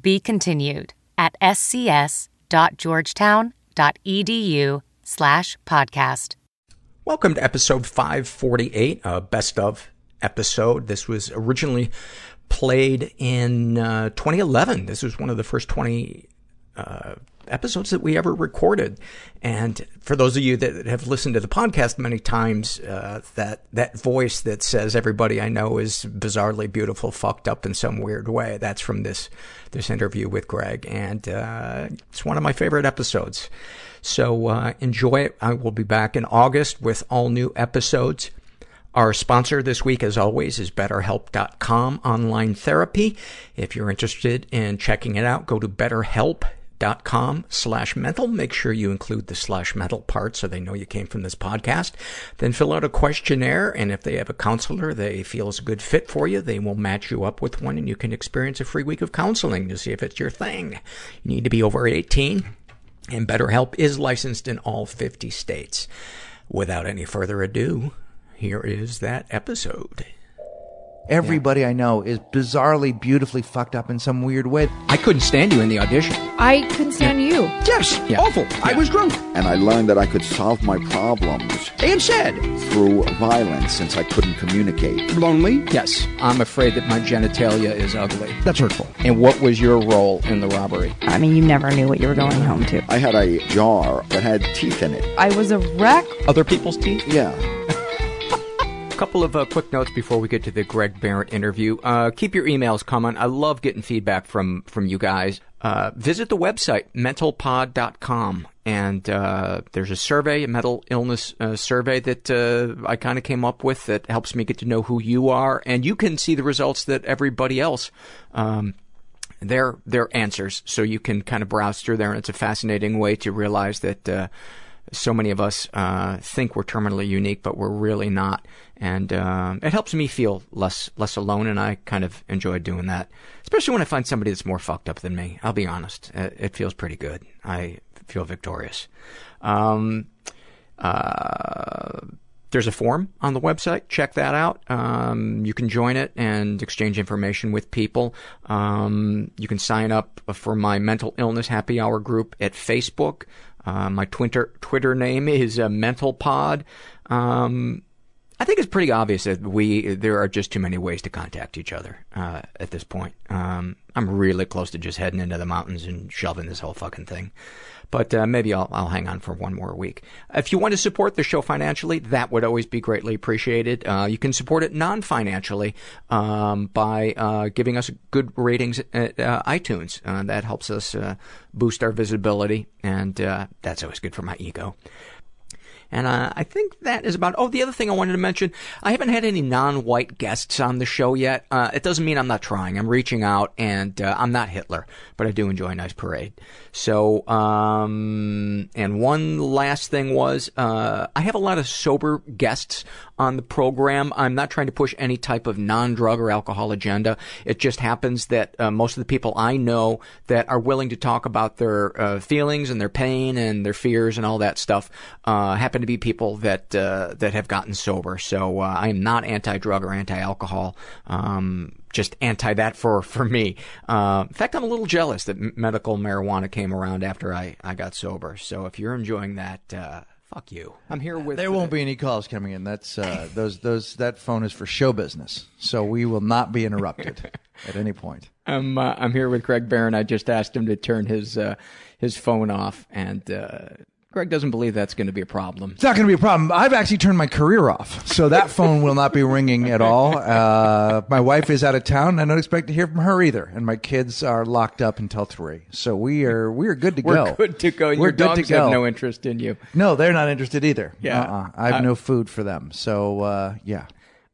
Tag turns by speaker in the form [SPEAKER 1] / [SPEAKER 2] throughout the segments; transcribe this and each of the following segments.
[SPEAKER 1] Be continued at scs.georgetown.edu slash podcast.
[SPEAKER 2] Welcome to episode 548, a best of episode. This was originally played in uh, 2011. This was one of the first 20 uh, episodes that we ever recorded. And for those of you that have listened to the podcast many times, uh, that, that voice that says everybody I know is bizarrely beautiful, fucked up in some weird way, that's from this, this interview with Greg. And, uh, it's one of my favorite episodes. So, uh, enjoy it. I will be back in August with all new episodes. Our sponsor this week, as always, is BetterHelp.com online therapy. If you're interested in checking it out, go to BetterHelp dot com slash mental. Make sure you include the slash mental part so they know you came from this podcast. Then fill out a questionnaire, and if they have a counselor they feel is a good fit for you, they will match you up with one, and you can experience a free week of counseling to see if it's your thing. You need to be over 18, and BetterHelp is licensed in all 50 states. Without any further ado, here is that episode.
[SPEAKER 3] Everybody I know is bizarrely, beautifully fucked up in some weird way.
[SPEAKER 2] I couldn't stand you in the audition.
[SPEAKER 4] I couldn't stand you.
[SPEAKER 5] Yes,
[SPEAKER 2] Yeah.
[SPEAKER 5] awful. I was drunk
[SPEAKER 6] and I learned that I could solve my problems
[SPEAKER 5] and sad.
[SPEAKER 6] through violence since I couldn't communicate.
[SPEAKER 5] Lonely.
[SPEAKER 2] Yes, I'm afraid that my genitalia is ugly.
[SPEAKER 5] That's hurtful.
[SPEAKER 2] And what was your role in the robbery?
[SPEAKER 4] I mean, you never knew what you were going home to.
[SPEAKER 6] I had a jar that had teeth in it.
[SPEAKER 4] I was a wreck.
[SPEAKER 2] Other people's teeth?
[SPEAKER 6] Yeah.
[SPEAKER 2] Couple of uh, quick notes before we get to the Greg Behrendt interview. Uh, keep your emails coming. I love getting feedback from, from you guys. Uh, visit the website, mentalpod.com. And uh, there's a survey, a mental illness uh, survey that uh, I kind of came up with that helps me get to know who you are. And you can see the results that everybody else um, their their answers, so you can kind of browse through there. And it's a fascinating way to realize that so many of us uh, think we're terminally unique, but we're really not. And um, it helps me feel less less alone, and I kind of enjoy doing that, especially when I find somebody that's more fucked up than me. I'll be honest, it, it feels pretty good. I feel victorious. Um, uh, there's a forum on the website. Check that out. Um, you can join it and exchange information with people. Um, you can sign up for my mental illness happy hour group at Facebook. Uh, my Twitter Twitter name is uh, Mental Pod. Um, I think it's pretty obvious that we there are just too many ways to contact each other uh, at this point. Um, I'm really close to just heading into the mountains and shelving this whole fucking thing. But uh, maybe I'll, I'll hang on for one more week. If you want to support the show financially, that would always be greatly appreciated. Uh, you can support it non-financially um, by uh, giving us good ratings at uh, iTunes. Uh, that helps us boost our visibility, and uh, that's always good for my ego. And uh, I think that is about. Oh, the other thing I wanted to mention: I haven't had any non-white guests on the show yet. Uh, it doesn't mean I'm not trying. I'm reaching out, and uh, I'm not Hitler, but I do enjoy a nice parade. So, um, and one last thing was, uh, I have a lot of sober guests on the program. I'm not trying to push any type of non-drug or alcohol agenda. It just happens that uh, most of the people I know that are willing to talk about their uh, feelings and their pain and their fears and all that stuff uh, happen to be people that uh, that have gotten sober. So uh, I am not anti-drug or anti-alcohol. Um, just anti that for for me. Uh, in fact, I'm a little jealous that m- medical marijuana came around after I I got sober. So if you're enjoying that. Uh, Fuck you. I'm here with.
[SPEAKER 3] There won't be any calls coming in. That's uh, those those that phone is for show business, so we will not be interrupted at any point.
[SPEAKER 2] I'm uh, I'm here with Greg Behrendt. I just asked him to turn his uh, his phone off, and uh, Greg doesn't believe that's going to be a problem.
[SPEAKER 3] It's not going to be a problem. I've actually turned my career off, so that phone will not be ringing at all. Uh, my wife is out of town. I don't expect to hear from her either, and my kids are locked up until three. So we are we are good to
[SPEAKER 2] We're
[SPEAKER 3] go.
[SPEAKER 2] good to go.
[SPEAKER 3] We're
[SPEAKER 2] Your
[SPEAKER 3] good to
[SPEAKER 2] dogs have no interest in you.
[SPEAKER 3] No, they're not interested either.
[SPEAKER 2] Yeah.
[SPEAKER 3] uh-uh. I have no food for them. So uh, yeah.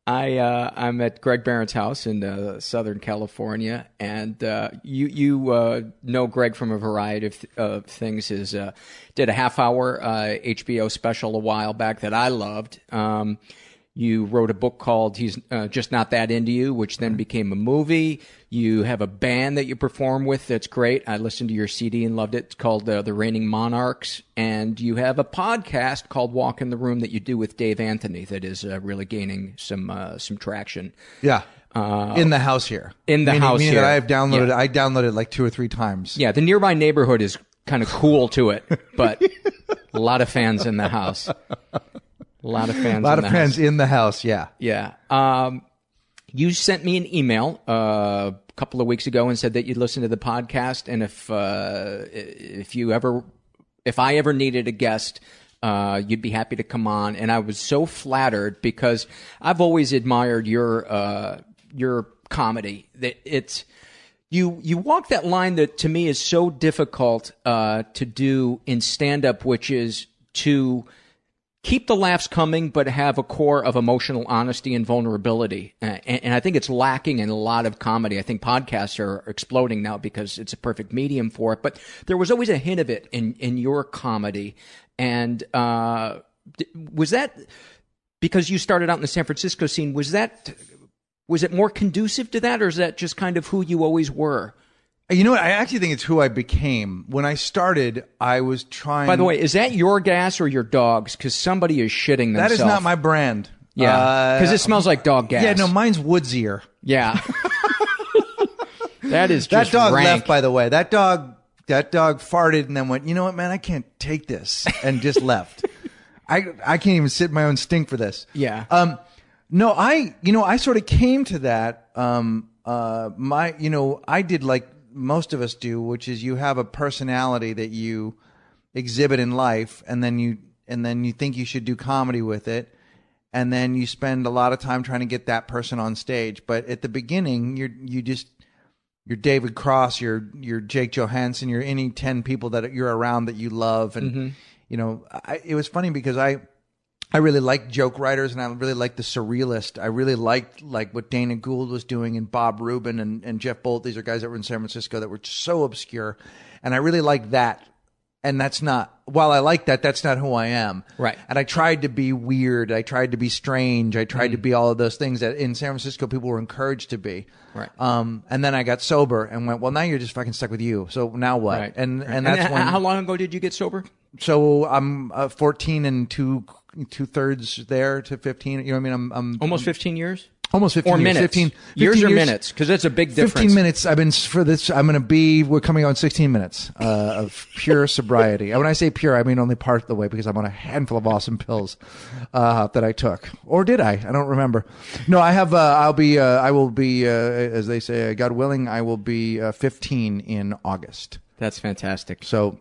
[SPEAKER 2] I uh, I'm at Greg Behrendt's house in uh, Southern California, and uh, you you uh, know Greg from a variety of th- things. Is uh, did a half hour uh, HBO special a while back that I loved. Um, you wrote a book called "He's uh, Just Not That Into You," which then became a movie. You have a band that you perform with that's great. I listened to your CD and loved it. It's called uh, The Reigning Monarchs, and you have a podcast called "Walking the Room" that you do with Dave Anthony that is uh, really gaining some uh, some traction.
[SPEAKER 3] Yeah. in the house here.
[SPEAKER 2] in the
[SPEAKER 3] Meaning-
[SPEAKER 2] house
[SPEAKER 3] meaning
[SPEAKER 2] here.
[SPEAKER 3] that I have downloaded.
[SPEAKER 2] Yeah.
[SPEAKER 3] I downloaded it like two or three times.
[SPEAKER 2] Yeah, the nearby neighborhood is kind of cool to it, but a lot of fans in the house. A lot of fans.
[SPEAKER 3] A lot
[SPEAKER 2] in
[SPEAKER 3] of
[SPEAKER 2] the
[SPEAKER 3] fans
[SPEAKER 2] House.
[SPEAKER 3] in the house. Yeah.
[SPEAKER 2] Yeah. Um, you sent me an email uh, a couple of weeks ago and said that you'd listen to the podcast, and if uh, if you ever, if I ever needed a guest. Uh, you'd be happy to come on, and I was so flattered because I've always admired your uh, your comedy. That it's you you walk that line that to me is so difficult uh, to do in stand up, which is to keep the laughs coming, but have a core of emotional honesty and vulnerability. Uh, and, and I think it's lacking in a lot of comedy. I think podcasts are exploding now because it's a perfect medium for it. But there was always a hint of it in in your comedy. And uh, was that because you started out in the San Francisco scene? Was that was it more conducive to that, or is that just kind of who you always were?
[SPEAKER 3] You know what? I actually think it's who I became. When I started, I was trying.
[SPEAKER 2] By the way, is that your gas or your dog's? Because somebody is shitting
[SPEAKER 3] that
[SPEAKER 2] themselves.
[SPEAKER 3] is not my brand.
[SPEAKER 2] Yeah, because
[SPEAKER 3] Uh,
[SPEAKER 2] it smells like dog gas.
[SPEAKER 3] Yeah, no, mine's Woodsier.
[SPEAKER 2] Yeah. that is
[SPEAKER 3] That dog
[SPEAKER 2] rank.
[SPEAKER 3] left, by the way. That dog, that dog farted and then went. You know what, man? I can't take this, and just left. I I can't even sit in my own stink for this.
[SPEAKER 2] Yeah.
[SPEAKER 3] Um, no, I you know I sort of came to that. Um, uh, my you know I did like most of us do, which is you have a personality that you exhibit in life, and then you and then you think you should do comedy with it, and then you spend a lot of time trying to get that person on stage. But at the beginning, you're you just you're David Cross, you're you're Jake Johannsen, you're any ten people that you're around that you love, and mm-hmm. you know I, it was funny because I I really like joke writers and I really like the surrealist. I really liked like what Dana Gould was doing and Bob Rubin and, and Jeff Bolt. These are guys that were in San Francisco that were so obscure, and I really like that. And that's not while I like that, that's not who I am.
[SPEAKER 2] Right.
[SPEAKER 3] And I tried to be weird. I tried to be strange. I tried to be all of those things that in San Francisco people were encouraged to be.
[SPEAKER 2] Right.
[SPEAKER 3] Um, and then I got sober and went, well, now you're just fucking stuck with you. So now what?
[SPEAKER 2] Right.
[SPEAKER 3] And
[SPEAKER 2] Right.
[SPEAKER 3] and that's
[SPEAKER 2] h-
[SPEAKER 3] when
[SPEAKER 2] how long ago did you get sober?
[SPEAKER 3] so I'm uh, 14 and two two thirds there to 15. You know what I mean? I'm, I'm
[SPEAKER 2] Almost 15 years?
[SPEAKER 3] almost 15
[SPEAKER 2] Or
[SPEAKER 3] years.
[SPEAKER 2] minutes?
[SPEAKER 3] 15,
[SPEAKER 2] years
[SPEAKER 3] 15
[SPEAKER 2] or minutes? Because that's a big difference.
[SPEAKER 3] 15 minutes. I've been for this. I'm going to be. We're coming on 16 minutes uh, of pure sobriety. And when I say pure, I mean only part of the way because I'm on a handful of awesome pills uh, that I took, or did I? I don't remember. No, I have. Uh, I'll be. Uh, I will be. Uh, as they say, God willing, I will be uh, 15 in August.
[SPEAKER 2] That's fantastic.
[SPEAKER 3] So,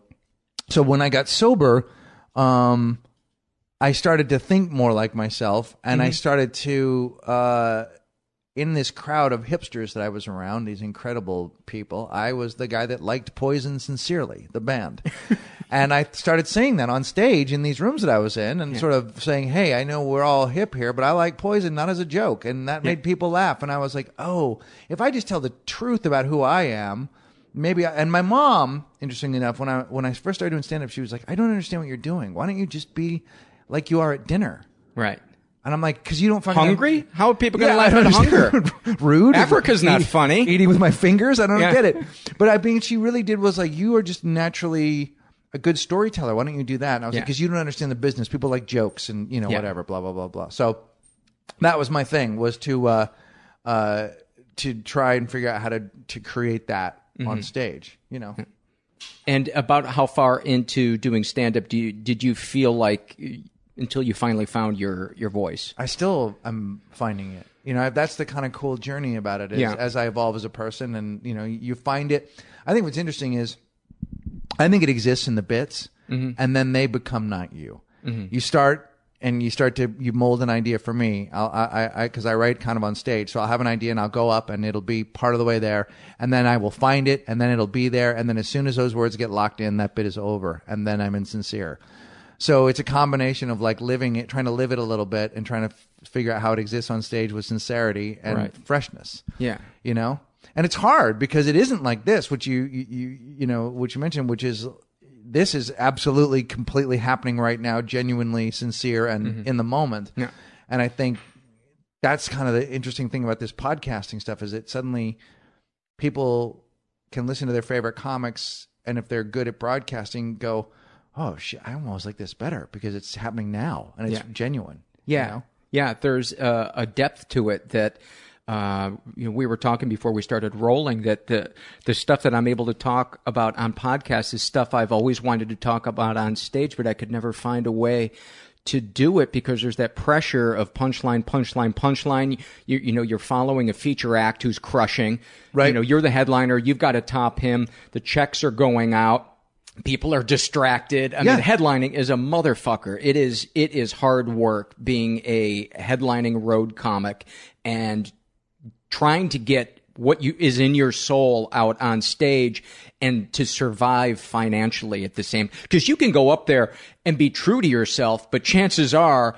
[SPEAKER 3] so when I got sober, um, I started to think more like myself, and I started to, uh, in this crowd of hipsters that I was around, these incredible people, I was the guy that liked Poison sincerely, the band, And I started saying that on stage in these rooms that I was in and sort of saying, Hey, I know we're all hip here, but I like poison not as a joke. And that made people laugh. And I was like, Oh, if I just tell the truth about who I am, maybe I, and my mom, interestingly enough, when I when I first started doing stand up, she was like, I don't understand what you're doing. Why don't you just be like you are at dinner?
[SPEAKER 2] Right.
[SPEAKER 3] And I'm like, because you don't fucking
[SPEAKER 2] Hungry? How are people going to
[SPEAKER 3] Yeah, I
[SPEAKER 2] laugh at
[SPEAKER 3] don't
[SPEAKER 2] hunger?
[SPEAKER 3] understand. Rude.
[SPEAKER 2] Africa's not funny.
[SPEAKER 3] Eating with my fingers. I don't
[SPEAKER 2] Yeah.
[SPEAKER 3] get it. But I mean, she really did was like, you are just naturally a good storyteller. Why don't you do that? And I was like,
[SPEAKER 2] Yeah.
[SPEAKER 3] because you don't understand the business. People like jokes and you know
[SPEAKER 2] Yeah.
[SPEAKER 3] whatever, blah blah blah blah. So that was my thing was to uh, uh, to try and figure out how to to create that
[SPEAKER 2] Mm-hmm.
[SPEAKER 3] on stage. You know.
[SPEAKER 2] And about how far into doing stand up do you, did you feel like until you finally found your, your voice?
[SPEAKER 3] I still am finding it. You know, that's the kind of cool journey about it. Is
[SPEAKER 2] Yeah.
[SPEAKER 3] as I evolve as a person, and you know, you find it. I think what's interesting is, I think it exists in the bits, mm-hmm. and then they become not you. Mm-hmm. You start and you start to you mold an idea for me. I'll, I I because I, write kind of on stage, so I'll have an idea and I'll go up and it'll be part of the way there, and then I will find it, and then it'll be there, and then as soon as those words get locked in, that bit is over, and then I'm insincere. So it's a combination of like living it, trying to live it a little bit, and trying to f- figure out how it exists on stage with sincerity and
[SPEAKER 2] Right.
[SPEAKER 3] freshness.
[SPEAKER 2] Yeah.
[SPEAKER 3] you know, and it's hard because it isn't like this, which you you you, you know, which you mentioned, which is this is absolutely completely happening right now, genuinely sincere and mm-hmm. in the moment.
[SPEAKER 2] Yeah.
[SPEAKER 3] And I think that's kind of the interesting thing about this podcasting stuff is that suddenly people can listen to their favorite comics and if they're good at broadcasting go oh shit i almost like this better because it's happening now and it's
[SPEAKER 2] Yeah.
[SPEAKER 3] genuine you
[SPEAKER 2] Yeah,
[SPEAKER 3] know?
[SPEAKER 2] yeah. There's uh, a depth to it that uh, you know. We were talking before we started rolling that the the stuff that I'm able to talk about on podcasts is stuff I've always wanted to talk about on stage, but I could never find a way to do it because there's that pressure of punchline, punchline, punchline. You, you know, you're following a feature act who's crushing.
[SPEAKER 3] Right.
[SPEAKER 2] You know, you're the headliner. You've got to top him. The checks are going out. People are distracted. I
[SPEAKER 3] Yeah.
[SPEAKER 2] mean, headlining is a motherfucker. It is it is hard work being a headlining road comic and trying to get what you is in your soul out on stage and to survive financially at the same because you can go up there and be true to yourself but chances are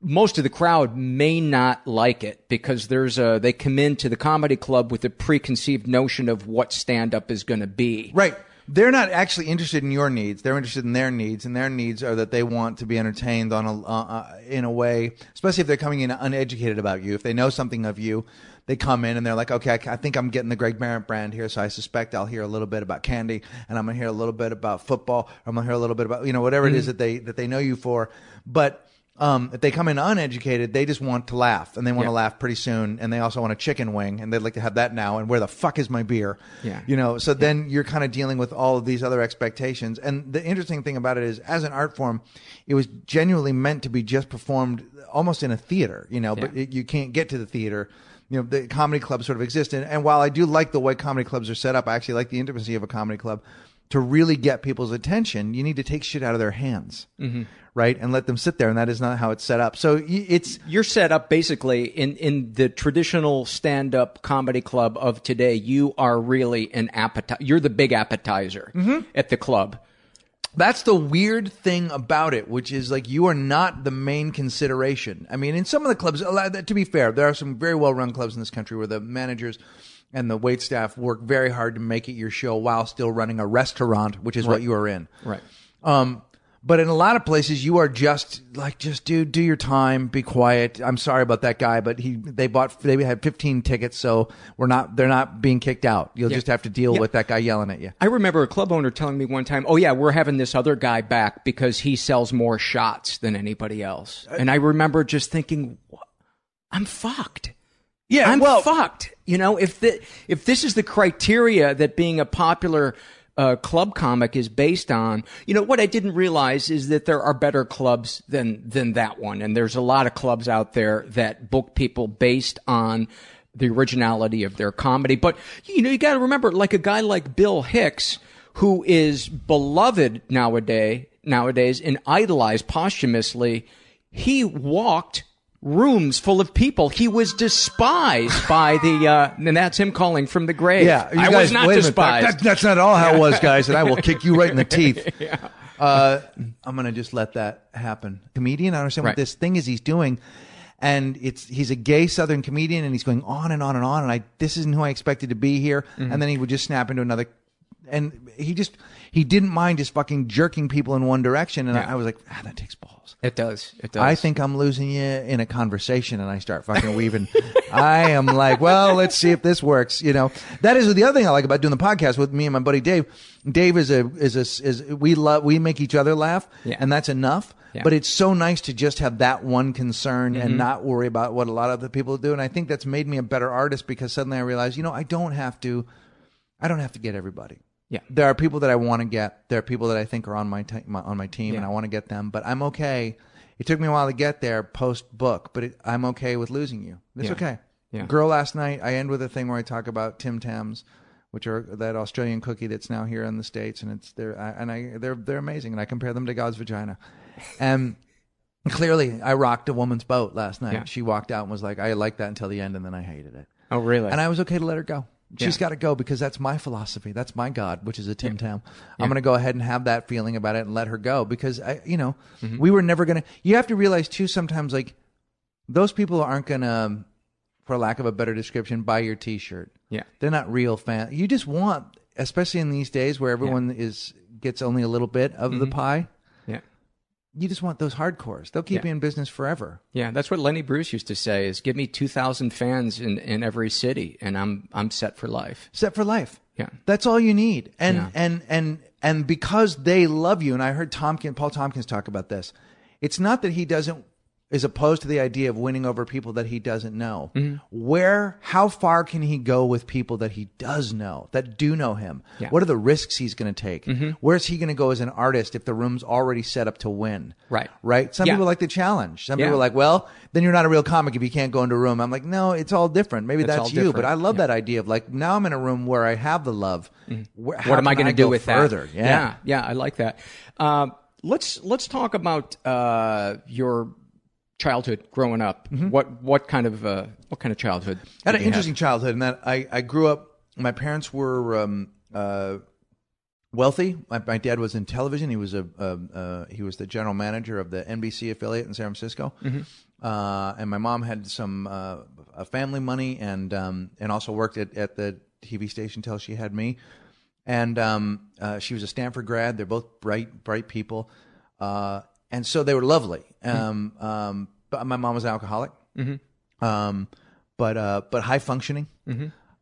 [SPEAKER 2] most of the crowd may not like it because there's a they come into the comedy club with a preconceived notion of what stand up is going to be
[SPEAKER 3] right they're not actually interested in your needs. They're interested in their needs and their needs are that they want to be entertained on a uh, uh, in a way especially if they're coming in uneducated about you. If they know something of you they come in and they're like okay I, I think i'm getting the greg behrendt brand here so i suspect i'll hear a little bit about candy and i'm going to hear a little bit about football i'm going to hear a little bit about you know whatever it is that they that they know you for. But um, if they come in uneducated, they just want to laugh, and they want to
[SPEAKER 2] Yeah.
[SPEAKER 3] laugh pretty soon, and they also want a chicken wing, and they'd like to have that now. And where the fuck is my beer?
[SPEAKER 2] Yeah.
[SPEAKER 3] you know. So then you're kind of dealing with all of these other expectations. And the interesting thing about it is, as an art form, it was genuinely meant to be just performed almost in a theater, you know. But
[SPEAKER 2] Yeah.
[SPEAKER 3] it, you can't get to the theater. You know, the comedy clubs sort of exist, and, and while I do like the way comedy clubs are set up, I actually like the intimacy of a comedy club. To really get people's attention, you need to take shit out of their hands,
[SPEAKER 2] Mm-hmm.
[SPEAKER 3] right, and let them sit there. And that is not how it's set up. So it's
[SPEAKER 2] you're set up basically in, in the traditional stand up comedy club of today. You are really an appetizer. You're the big appetizer at the club.
[SPEAKER 3] That's the weird thing about it, which is like you are not the main consideration. I mean, in some of the clubs, to be fair, there are some very well run clubs in this country where the managers and the wait staff work very hard to make it your show while still running a restaurant, which is what you are in.
[SPEAKER 2] Right.
[SPEAKER 3] Um, but in a lot of places, you are just like, just dude, do your time, be quiet. I'm sorry about that guy, but he they bought they had 15 tickets, so we're not they're not being kicked out. You'll just have to deal
[SPEAKER 2] Yeah.
[SPEAKER 3] with that guy yelling at you.
[SPEAKER 2] I remember a club owner telling me one time, "Oh yeah, we're having this other guy back because he sells more shots than anybody else." And I remember just thinking, "I'm fucked."
[SPEAKER 3] Yeah,
[SPEAKER 2] I'm
[SPEAKER 3] well-
[SPEAKER 2] fucked. You know, if the if this is the criteria that being a popular uh, club comic is based on, you know, what I didn't realize is that there are better clubs than than that one, and there's a lot of clubs out there that book people based on the originality of their comedy. But you know, you got to remember, like a guy like Bill Hicks, who is beloved nowadays, nowadays and idolized posthumously, he walked rooms full of people. He was despised by the, uh, and that's him calling from the grave.
[SPEAKER 3] Yeah, you
[SPEAKER 2] I
[SPEAKER 3] guys-
[SPEAKER 2] was not despised.
[SPEAKER 3] That- that's not all how it was, guys, and I will kick you right in the teeth. Uh, I'm gonna just let that happen. Comedian, I understand
[SPEAKER 2] Right.
[SPEAKER 3] what this thing is he's doing, and it's he's a gay Southern comedian, and he's going on and on and on, and I this isn't who I expected to be here,
[SPEAKER 2] Mm-hmm.
[SPEAKER 3] and then he would just snap into another, and he just he didn't mind just fucking jerking people in one direction, and
[SPEAKER 2] Yeah.
[SPEAKER 3] I, I was like, ah, that takes balls.
[SPEAKER 2] it does. It does.
[SPEAKER 3] I think I'm losing you in a conversation, and I start fucking weaving. I am like, well, let's see if this works. You know, that is the other thing I like about doing the podcast with me and my buddy Dave. Dave is a is a is we love we make each other laugh,
[SPEAKER 2] Yeah.
[SPEAKER 3] and that's enough.
[SPEAKER 2] Yeah.
[SPEAKER 3] But it's so nice to just have that one concern
[SPEAKER 2] Mm-hmm.
[SPEAKER 3] and not worry about what a lot of the people do. And I think that's made me a better artist because suddenly I realized, you know, I don't have to, I don't have to get everybody.
[SPEAKER 2] Yeah.
[SPEAKER 3] There are people that I want to get. There are people that I think are on my, te- my on my team, and I want to get them. But I'm okay. It took me a while to get there post book, but it, I'm okay with losing you. It's
[SPEAKER 2] Yeah.
[SPEAKER 3] okay.
[SPEAKER 2] Yeah.
[SPEAKER 3] Girl, last night I end with a thing where I talk about Tim Tams, which are that Australian cookie that's now here in the states, and it's they're and I they're they're amazing, and I compare them to God's vagina, and. Clearly, I rocked a woman's boat last night.
[SPEAKER 2] Yeah.
[SPEAKER 3] She walked out and was like, "I liked that until the end, and then I hated it."
[SPEAKER 2] oh, really?
[SPEAKER 3] And I was okay to let her go. She's
[SPEAKER 2] Yeah.
[SPEAKER 3] got to go because that's my philosophy. That's my God, which is a Tim Tam. I'm going to go ahead and have that feeling about it and let her go because I, you know,
[SPEAKER 2] Mm-hmm.
[SPEAKER 3] we were never going to. You have to realize too. Sometimes like those people aren't going to, for lack of a better description, buy your T-shirt.
[SPEAKER 2] Yeah.
[SPEAKER 3] they're not real fans. You just want, especially in these days where everyone is gets only a little bit of
[SPEAKER 2] Mm-hmm.
[SPEAKER 3] the pie. You just want those hardcores. They'll keep
[SPEAKER 2] Yeah.
[SPEAKER 3] you in business forever.
[SPEAKER 2] Yeah, that's what Lenny Bruce used to say: "Is give me two thousand fans in, in every city, and I'm I'm set for life."
[SPEAKER 3] set for life.
[SPEAKER 2] Yeah.
[SPEAKER 3] That's all you need. And
[SPEAKER 2] Yeah.
[SPEAKER 3] and and and because they love you, and I heard Tompkins, Paul Tompkins talk about this. It's not that he doesn't is opposed to the idea of winning over people that he doesn't know.
[SPEAKER 2] Mm-hmm.
[SPEAKER 3] Where how far can he go with people that he does know, that do know him?
[SPEAKER 2] Yeah.
[SPEAKER 3] What are the risks he's going to take? Where's he going to go as an artist if the room's already set up to win?
[SPEAKER 2] Right.
[SPEAKER 3] Right? Some
[SPEAKER 2] Yeah.
[SPEAKER 3] people like the challenge. Some
[SPEAKER 2] Yeah.
[SPEAKER 3] people are like, well, then you're not a real comic if you can't go into a room. I'm like, no, it's all different. Maybe
[SPEAKER 2] It's
[SPEAKER 3] that's you, but. I love that idea of like now I'm in a room where I have the love. Where-
[SPEAKER 2] what am I going to do
[SPEAKER 3] go
[SPEAKER 2] with
[SPEAKER 3] further?
[SPEAKER 2] that?
[SPEAKER 3] Yeah.
[SPEAKER 2] yeah, yeah, I like that. Um, let's let's talk about uh, your childhood growing up. What what kind of uh, what kind of childhood?
[SPEAKER 3] Mm-hmm. I had an interesting childhood in that I, I grew up. My parents were um, uh, wealthy. My, my dad was in television. He was a, uh, he was the general manager of the NBC affiliate in San Francisco. Uh, and my mom had some uh, family money and um, and also worked at, at the TV station till she had me. And um, uh, she was a Stanford grad. They're both bright bright people, uh, and so they were lovely. Um, um, but my mom was an alcoholic um, but uh, but high functioning.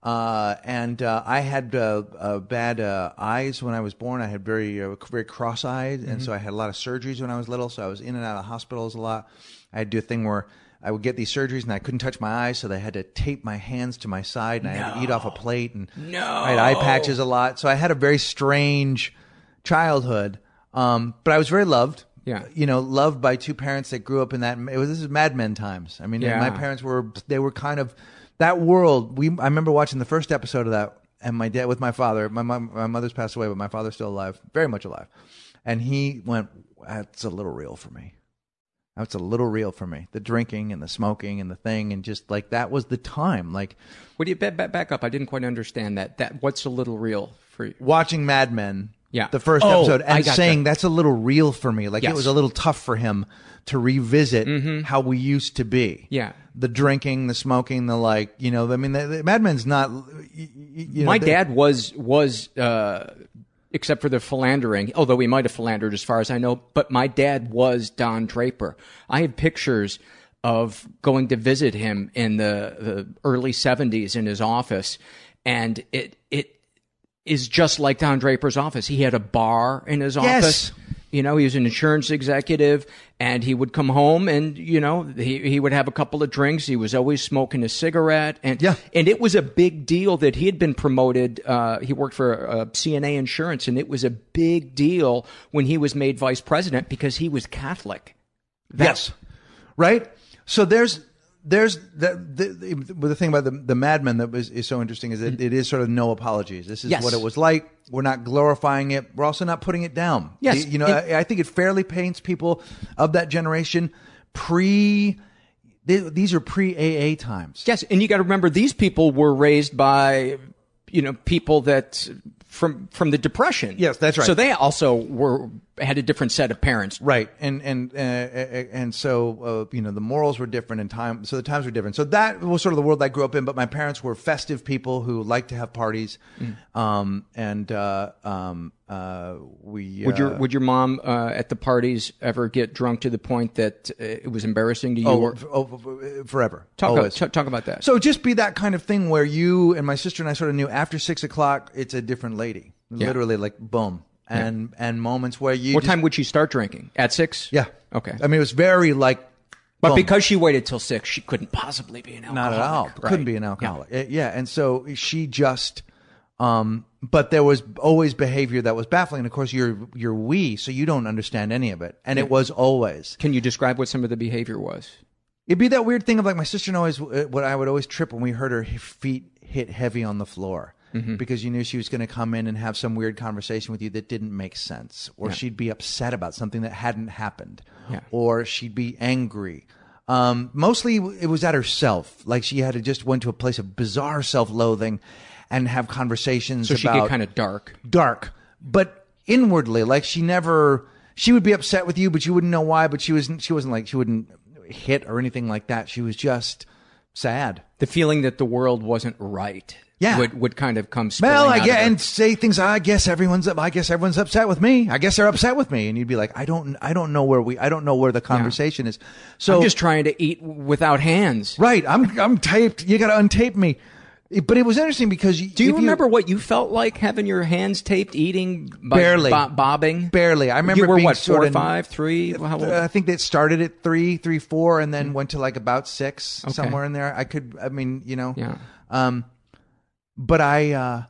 [SPEAKER 3] Uh, and uh, I had uh, uh, bad uh, eyes when I was born. I had very uh, very cross eyed, and so I had a lot of surgeries when I was little. So I was in and out of hospitals a lot. I had to do a thing where I would get these surgeries and I couldn't touch my eyes, so they had to tape my hands to my side, and I had to eat off a plate, and
[SPEAKER 2] No.
[SPEAKER 3] I had eye patches a lot. So I had a very strange childhood. Um, but I was very loved.
[SPEAKER 2] Yeah.
[SPEAKER 3] you know, loved by two parents that grew up in that. It was this is Mad Men times. I mean,
[SPEAKER 2] Yeah.
[SPEAKER 3] my parents were they were kind of that world. We I remember watching the first episode of that, and my dad with my father. My mom, my mother's passed away, but my father's still alive, very much alive. And he went, "That's a little real for me. That's a little real for me. The drinking and the smoking and the thing, and just like that was the time. Like
[SPEAKER 2] what do you back, back, up? I didn't quite understand that. That what's a little real for you?
[SPEAKER 3] watching Mad Men.
[SPEAKER 2] Yeah.
[SPEAKER 3] the first
[SPEAKER 2] Oh,
[SPEAKER 3] episode, and
[SPEAKER 2] gotcha.
[SPEAKER 3] saying that's a little real for me. Like it was a little tough for him to revisit how we used to be.
[SPEAKER 2] Mm-hmm. Yeah.
[SPEAKER 3] the drinking, the smoking, the like. You know, I mean, the, the Mad Men's not. You know,
[SPEAKER 2] My dad was was uh, except for the philandering, although he might have philandered as far as I know. But my dad was Don Draper. I have pictures of going to visit him in the, the early '70s in his office, and it it is just like Don Draper's office. He had a bar in his
[SPEAKER 3] Yes.
[SPEAKER 2] office. You know, he was an insurance executive, and he would come home, and you know, he he would have a couple of drinks. He was always smoking a cigarette, and
[SPEAKER 3] Yeah.
[SPEAKER 2] and it was a big deal that he had been promoted. Uh, he worked for uh, CNA Insurance, and it was a big deal when he was made vice president because he was Catholic.
[SPEAKER 3] Yes, right. So there's there's the the, the, the thing about the the Mad Men that was, is so interesting is that mm-hmm. it is sort of no apologies. This is
[SPEAKER 2] Yes.
[SPEAKER 3] what it was like. We're not glorifying it. We're also not putting it down.
[SPEAKER 2] Yes.
[SPEAKER 3] you, know,
[SPEAKER 2] And-
[SPEAKER 3] I, I think it fairly paints people of that generation pre Th- these are pre AA times.
[SPEAKER 2] Yes, and you got to remember these people were raised by, you know, people that from from the depression.
[SPEAKER 3] Yes, that's right.
[SPEAKER 2] So they also were had a different set of parents.
[SPEAKER 3] Right, and and uh, and so uh, you know the morals were different and time, so the times were different. So that was sort of the world I grew up in. But my parents were festive people who liked to have parties, um, and uh, um, uh, we
[SPEAKER 2] Would your
[SPEAKER 3] uh,
[SPEAKER 2] would your mom uh, at the parties ever get drunk to the point that uh, it was embarrassing to you?
[SPEAKER 3] oh,
[SPEAKER 2] or,
[SPEAKER 3] oh, forever
[SPEAKER 2] talk,
[SPEAKER 3] always.
[SPEAKER 2] talk talk about that.
[SPEAKER 3] So just be that kind of thing where you and my sister and I sort of knew after six o'clock it's a different lady,
[SPEAKER 2] Yeah.
[SPEAKER 3] literally like boom, and and moments where you
[SPEAKER 2] what
[SPEAKER 3] just-
[SPEAKER 2] time would she start drinking? At six.
[SPEAKER 3] Yeah.
[SPEAKER 2] Okay.
[SPEAKER 3] I mean, it was very like.
[SPEAKER 2] but
[SPEAKER 3] boom.
[SPEAKER 2] because she waited till six, she couldn't possibly be an alcoholic.
[SPEAKER 3] not at all.
[SPEAKER 2] Right.
[SPEAKER 3] Couldn't be an alcoholic. Uh, Yeah. and so she just. Um, but there was always behavior that was baffling. And of course, you're you're we, so you don't understand any of it. And it was always.
[SPEAKER 2] Can you describe what some of the behavior was?
[SPEAKER 3] It'd be that weird thing of like my sister and always uh, what I would always trip when we heard her feet hit heavy on the floor
[SPEAKER 2] Mm-hmm.
[SPEAKER 3] because you knew she was going to come in and have some weird conversation with you that didn't make sense, or she'd be upset about something that hadn't happened,
[SPEAKER 2] Yeah.
[SPEAKER 3] or she'd be angry. Um, mostly it was at herself, like she had to just went to a place of bizarre self-loathing and have conversations
[SPEAKER 2] So she get kind of dark.
[SPEAKER 3] dark, but inwardly, like she never. She would be upset with you, but you wouldn't know why. But she wasn't. She wasn't like she wouldn't hit or anything like that. She was just sad.
[SPEAKER 2] The feeling that the world wasn't right.
[SPEAKER 3] Yeah.
[SPEAKER 2] Would would kind of come.
[SPEAKER 3] Well, I get and say things. I guess everyone's. I guess everyone's upset with me. I guess they're upset with me, and you'd be like, I don't. I don't know where we. I don't know where the conversation is. So
[SPEAKER 2] I'm just trying to eat without hands.
[SPEAKER 3] right. I'm. I'm taped. You got to untape me. But it was interesting because you,
[SPEAKER 2] Do you remember what you felt like having your hands taped, eating,
[SPEAKER 3] Barely.
[SPEAKER 2] bo- bobbing?
[SPEAKER 3] Barely. I remember
[SPEAKER 2] you were
[SPEAKER 3] being
[SPEAKER 2] what, four,
[SPEAKER 3] of-
[SPEAKER 2] five, three? How old?
[SPEAKER 3] I think that started at three, three, four, and then went to like about six,
[SPEAKER 2] Okay.
[SPEAKER 3] somewhere in there. I could, I mean, you know,
[SPEAKER 2] Yeah.
[SPEAKER 3] Um, but I, uh,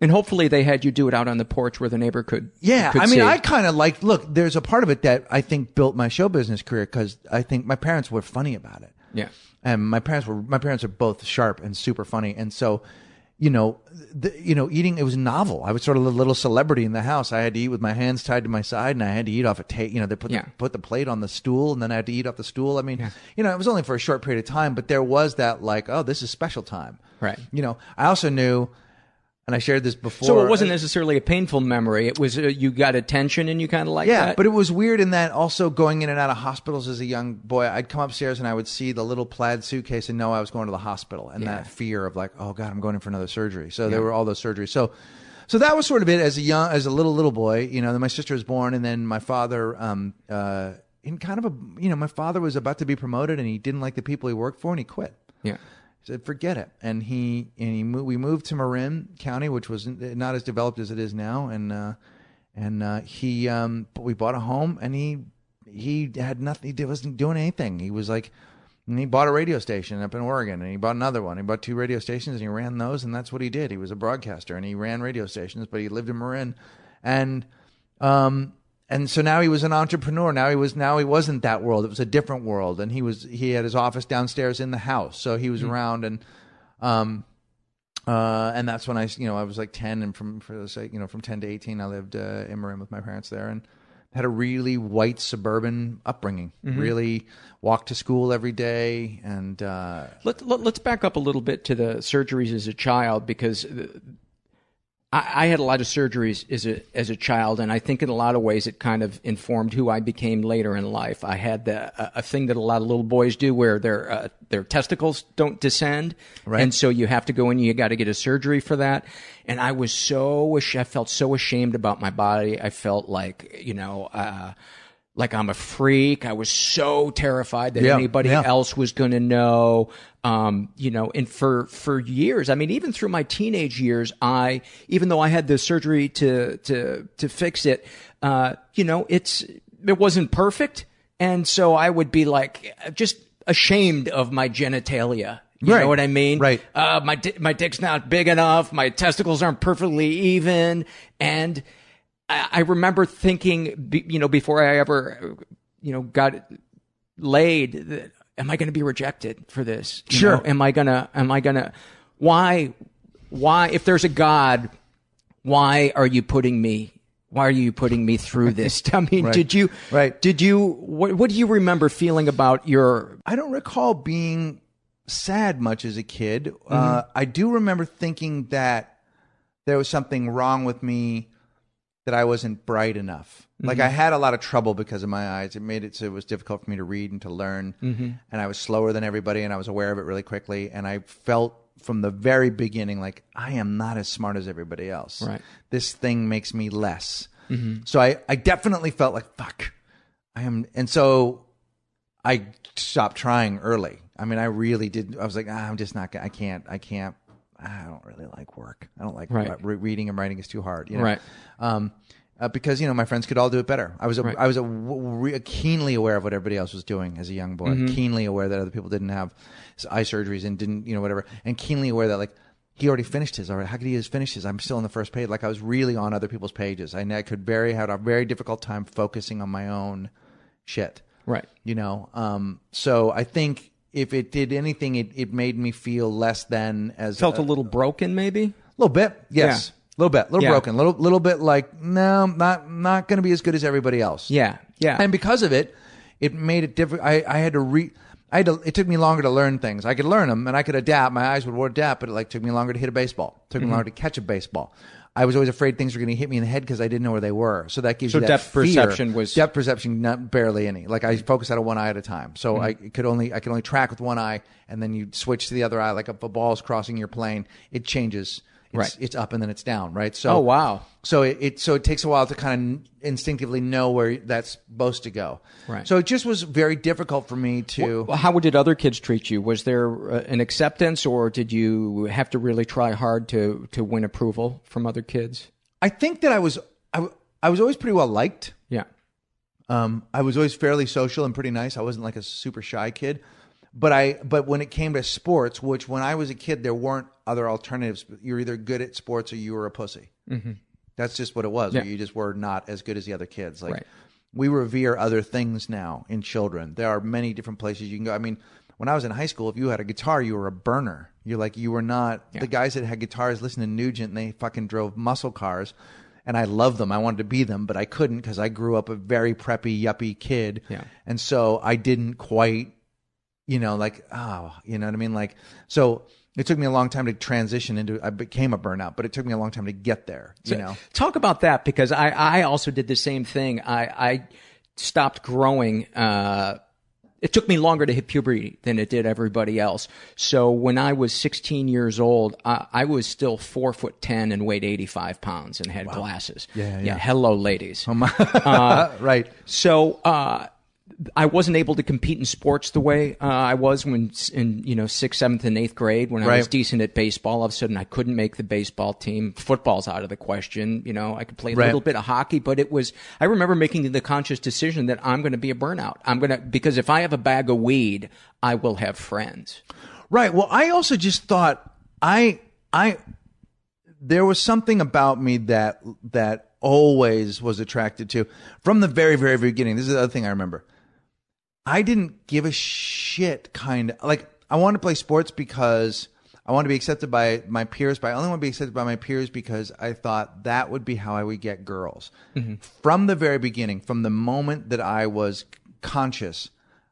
[SPEAKER 2] and hopefully they had you do it out on the porch where the neighbor could.
[SPEAKER 3] yeah,
[SPEAKER 2] could
[SPEAKER 3] I mean,
[SPEAKER 2] see.
[SPEAKER 3] I kind of like. Look, there's a part of it that I think built my show business career because I think my parents were funny about it.
[SPEAKER 2] Yeah.
[SPEAKER 3] And my parents were my parents are both sharp and super funny. And so you know the, you know eating it was novel. I was sort of a little celebrity in the house. I had to eat with my hands tied to my side and i had to eat off a ta- you know they put
[SPEAKER 2] Yeah.
[SPEAKER 3] the, put the plate on the stool and then i had to eat off the stool. I mean you know it was only for a short period of time but there was that like oh this is special time.
[SPEAKER 2] Right.
[SPEAKER 3] you know i also knew and i shared this before
[SPEAKER 2] So it wasn't necessarily a painful memory. It was uh, you got attention and you kind of like
[SPEAKER 3] yeah,
[SPEAKER 2] that.
[SPEAKER 3] but it was weird in that also going in and out of hospitals as a young boy, I'd come upstairs and I would see the little plaid suitcase and know I was going to the hospital and
[SPEAKER 2] Yeah.
[SPEAKER 3] that fear of like, oh God, I'm going in for another surgery. So there were all those surgeries. So, so that was sort of it as a young, as a little, little boy, you know, then my sister was born and then my father, um, uh, in kind of a, you know, my father was about to be promoted and he didn't like the people he worked for and he quit.
[SPEAKER 2] yeah.
[SPEAKER 3] Said, "Forget it." And he and he moved, we moved to Marin County, which was not as developed as it is now, and uh, and uh, he um, but we bought a home, and he he had nothing. He wasn't doing anything. He was like. And he bought a radio station up in Oregon, and he bought another one. He bought two radio stations, and he ran those, and that's what he did. He was a broadcaster, and he ran radio stations, but he lived in Marin, and um, and so now he was an entrepreneur. Now he was now he wasn't that world. It was a different world, and he was he had his office downstairs in the house, so he was around and um uh and that's when I you know I was like ten, and from for the sake you know from ten to eighteen I lived uh, in Marin with my parents there and had a really white suburban upbringing. Really walked to school every day and uh
[SPEAKER 2] Let, let, us back up a little bit to the surgeries as a child because I, I had a lot of surgeries as a as a child, and I think in a lot of ways it kind of informed who I became later in life. I had the, a, a thing that a lot of little boys do, where their uh, their testicles don't descend,
[SPEAKER 3] Right.
[SPEAKER 2] and so you have to go in. You got to get a surgery for that. And I was so I felt so ashamed about my body. I felt like you know. Uh, like I'm a freak. I was so terrified that
[SPEAKER 3] Yeah,
[SPEAKER 2] anybody
[SPEAKER 3] yeah.
[SPEAKER 2] else was going to know. Um, you know, and for for years, I mean, even through my teenage years, I even though I had the surgery to to to fix it, uh, you know, it's it wasn't perfect, and so I would be like just ashamed of my genitalia. You
[SPEAKER 3] Right.
[SPEAKER 2] know what I mean?
[SPEAKER 3] Right.
[SPEAKER 2] Uh, my my dick's not big enough. My testicles aren't perfectly even, and I, I remember thinking, you know, before I ever, you know, got laid, that, am I going to be rejected for this? You
[SPEAKER 3] Sure.
[SPEAKER 2] know, am I gonna? Am I gonna? Why? Why? If there's a God, why are you putting me? why are you putting me through this? I mean,
[SPEAKER 3] Right.
[SPEAKER 2] did you?
[SPEAKER 3] Right.
[SPEAKER 2] Did you? What, what do you remember feeling about your?
[SPEAKER 3] I don't recall being sad much as a kid. Uh, I do remember thinking that there was something wrong with me that I wasn't bright enough. Like mm-hmm. I had a lot of trouble because of my eyes. It made it so it was difficult for me to read and to learn. Mm-hmm. And I was slower than everybody, and I was aware of it really quickly. And I felt from the very beginning like I am not as smart as everybody else.
[SPEAKER 2] Right.
[SPEAKER 3] This thing makes me less. Mm-hmm. So I, I definitely felt like fuck. I am, and so I stopped trying early. I mean, I really did. I was like, ah, I'm just not. I can't. I can't. I don't really like work. I don't like
[SPEAKER 2] Right.
[SPEAKER 3] re- reading and writing is too hard. You know?
[SPEAKER 2] Right.
[SPEAKER 3] Um, uh, because you know my friends could all do it better. I was a, I was a, re- keenly aware of what everybody else was doing as a young boy.
[SPEAKER 2] Mm-hmm.
[SPEAKER 3] Keenly aware that other people didn't have eye surgeries and didn't you know whatever. And keenly aware that like he already finished his already. How could he have finished his? I'm still on the first page. Like I was really on other people's pages. I, I could very had a very difficult time focusing on my own shit
[SPEAKER 2] Right.
[SPEAKER 3] you know um so i think if it did anything it, it made me feel less than as
[SPEAKER 2] Felt a little broken, maybe.
[SPEAKER 3] A little bit yes a little bit a little
[SPEAKER 2] Yeah.
[SPEAKER 3] broken a little little bit like no not not going to be as good as everybody else
[SPEAKER 2] Yeah. Yeah.
[SPEAKER 3] and because of it it made it different i i had to re I had to, it took me longer to learn things. I could learn them and I could adapt. My eyes would adapt, but it like took me longer to hit a baseball. It took
[SPEAKER 2] Mm-hmm.
[SPEAKER 3] me longer to catch a baseball. I was always afraid things were going to hit me in the head because I didn't know where they were. So that gives
[SPEAKER 2] So
[SPEAKER 3] you that
[SPEAKER 2] depth
[SPEAKER 3] fear.
[SPEAKER 2] perception was-
[SPEAKER 3] depth perception, not barely any. Like I focused out of one eye at a time, so
[SPEAKER 2] Mm-hmm.
[SPEAKER 3] I could only I could only track with one eye, and then you switch to the other eye. Like if a ball's crossing your plane, it changes. It's,
[SPEAKER 2] Right.
[SPEAKER 3] It's up and then it's down. Right. So
[SPEAKER 2] Oh, wow.
[SPEAKER 3] So it, it so it takes a while to kind of instinctively know where that's supposed to go.
[SPEAKER 2] Right.
[SPEAKER 3] So it just was very difficult for me to.
[SPEAKER 2] Well, How did other kids treat you? Was there uh, an acceptance, or did you have to really try hard to to win approval from other kids?
[SPEAKER 3] I think that I was I, I was always pretty well liked.
[SPEAKER 2] Yeah.
[SPEAKER 3] Um, I was always fairly social and pretty nice. I wasn't like a super shy kid, but I but when it came to sports, which when I was a kid there weren't other alternatives. You're either good at sports or you were a pussy. Mm-hmm. That's just what it was.
[SPEAKER 2] Yeah.
[SPEAKER 3] You just were not as good as the other kids. Like
[SPEAKER 2] Right.
[SPEAKER 3] we revere other things now in children. There are many different places you can go. I mean, when I was in high school, if you had a guitar, you were a burner. You're like you were not the guys that had guitars. Listen to Nugent, and they fucking drove muscle cars. And I loved them. I wanted to be them, but I couldn't because I grew up a very preppy, yuppie kid.
[SPEAKER 2] Yeah.
[SPEAKER 3] And so I didn't quite, you know, like, oh, you know what I mean? Like, so it took me a long time to transition into, I became a burnout, but it took me a long time to get there, you know?
[SPEAKER 2] Talk about that because I, I also did the same thing. I, I stopped growing. Uh, it took me longer to hit puberty than it did everybody else. So when I was 16 years old, I, I was still four foot 10 and weighed 85 pounds and had glasses.
[SPEAKER 3] Yeah, yeah.
[SPEAKER 2] hello, ladies. Oh my.
[SPEAKER 3] right.
[SPEAKER 2] So uh, I wasn't able to compete in sports the way uh, I was when in you know sixth, seventh, and eighth grade when I was decent at baseball. All of a sudden, I couldn't make the baseball team. Football's out of the question. You know, I could play a
[SPEAKER 3] Right.
[SPEAKER 2] little bit of hockey, but it was. I remember making the conscious decision that I'm going to be a burnout. I'm going to because if I have a bag of weed, I will have friends.
[SPEAKER 3] Right. Well, I also just thought I I there was something about me that that always was attracted to from the very very beginning. This is the other thing I remember. I didn't give a shit kind of like I want to play sports because I want to be accepted by my peers, but I only want to be accepted by my peers because I thought that would be how I would get girls. Mm-hmm. From the very beginning, from the moment that I was conscious,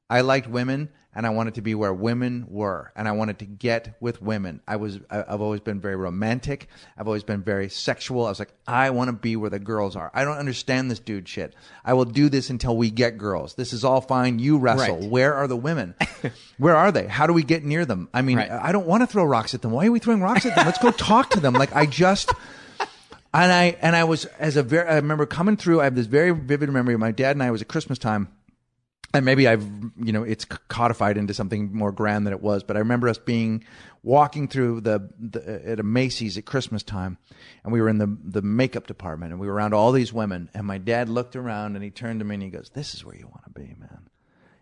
[SPEAKER 3] I liked women and I wanted to be where women were and I wanted to get with women. I was I've always been very romantic. I've always been very sexual. I was like I want to be where the girls are. I don't understand this dude shit. I will do this until we get girls. This is all fine. You wrestle.
[SPEAKER 2] Right.
[SPEAKER 3] Where are the women? Where are they? How do we get near them? I mean,
[SPEAKER 2] Right.
[SPEAKER 3] I don't want to throw rocks at them. Why are we throwing rocks at them? Let's go talk to them. Like I just and I and I was as a very I remember coming through. I have this very vivid memory. of My dad and I was at Christmas time, and maybe I've you know it's codified into something more grand than it was. But I remember us being walking through the, the at a Macy's at Christmas time, and we were in the the makeup department, and we were around all these women. And my dad looked around and he turned to me and he goes, "This is where you want to be, man.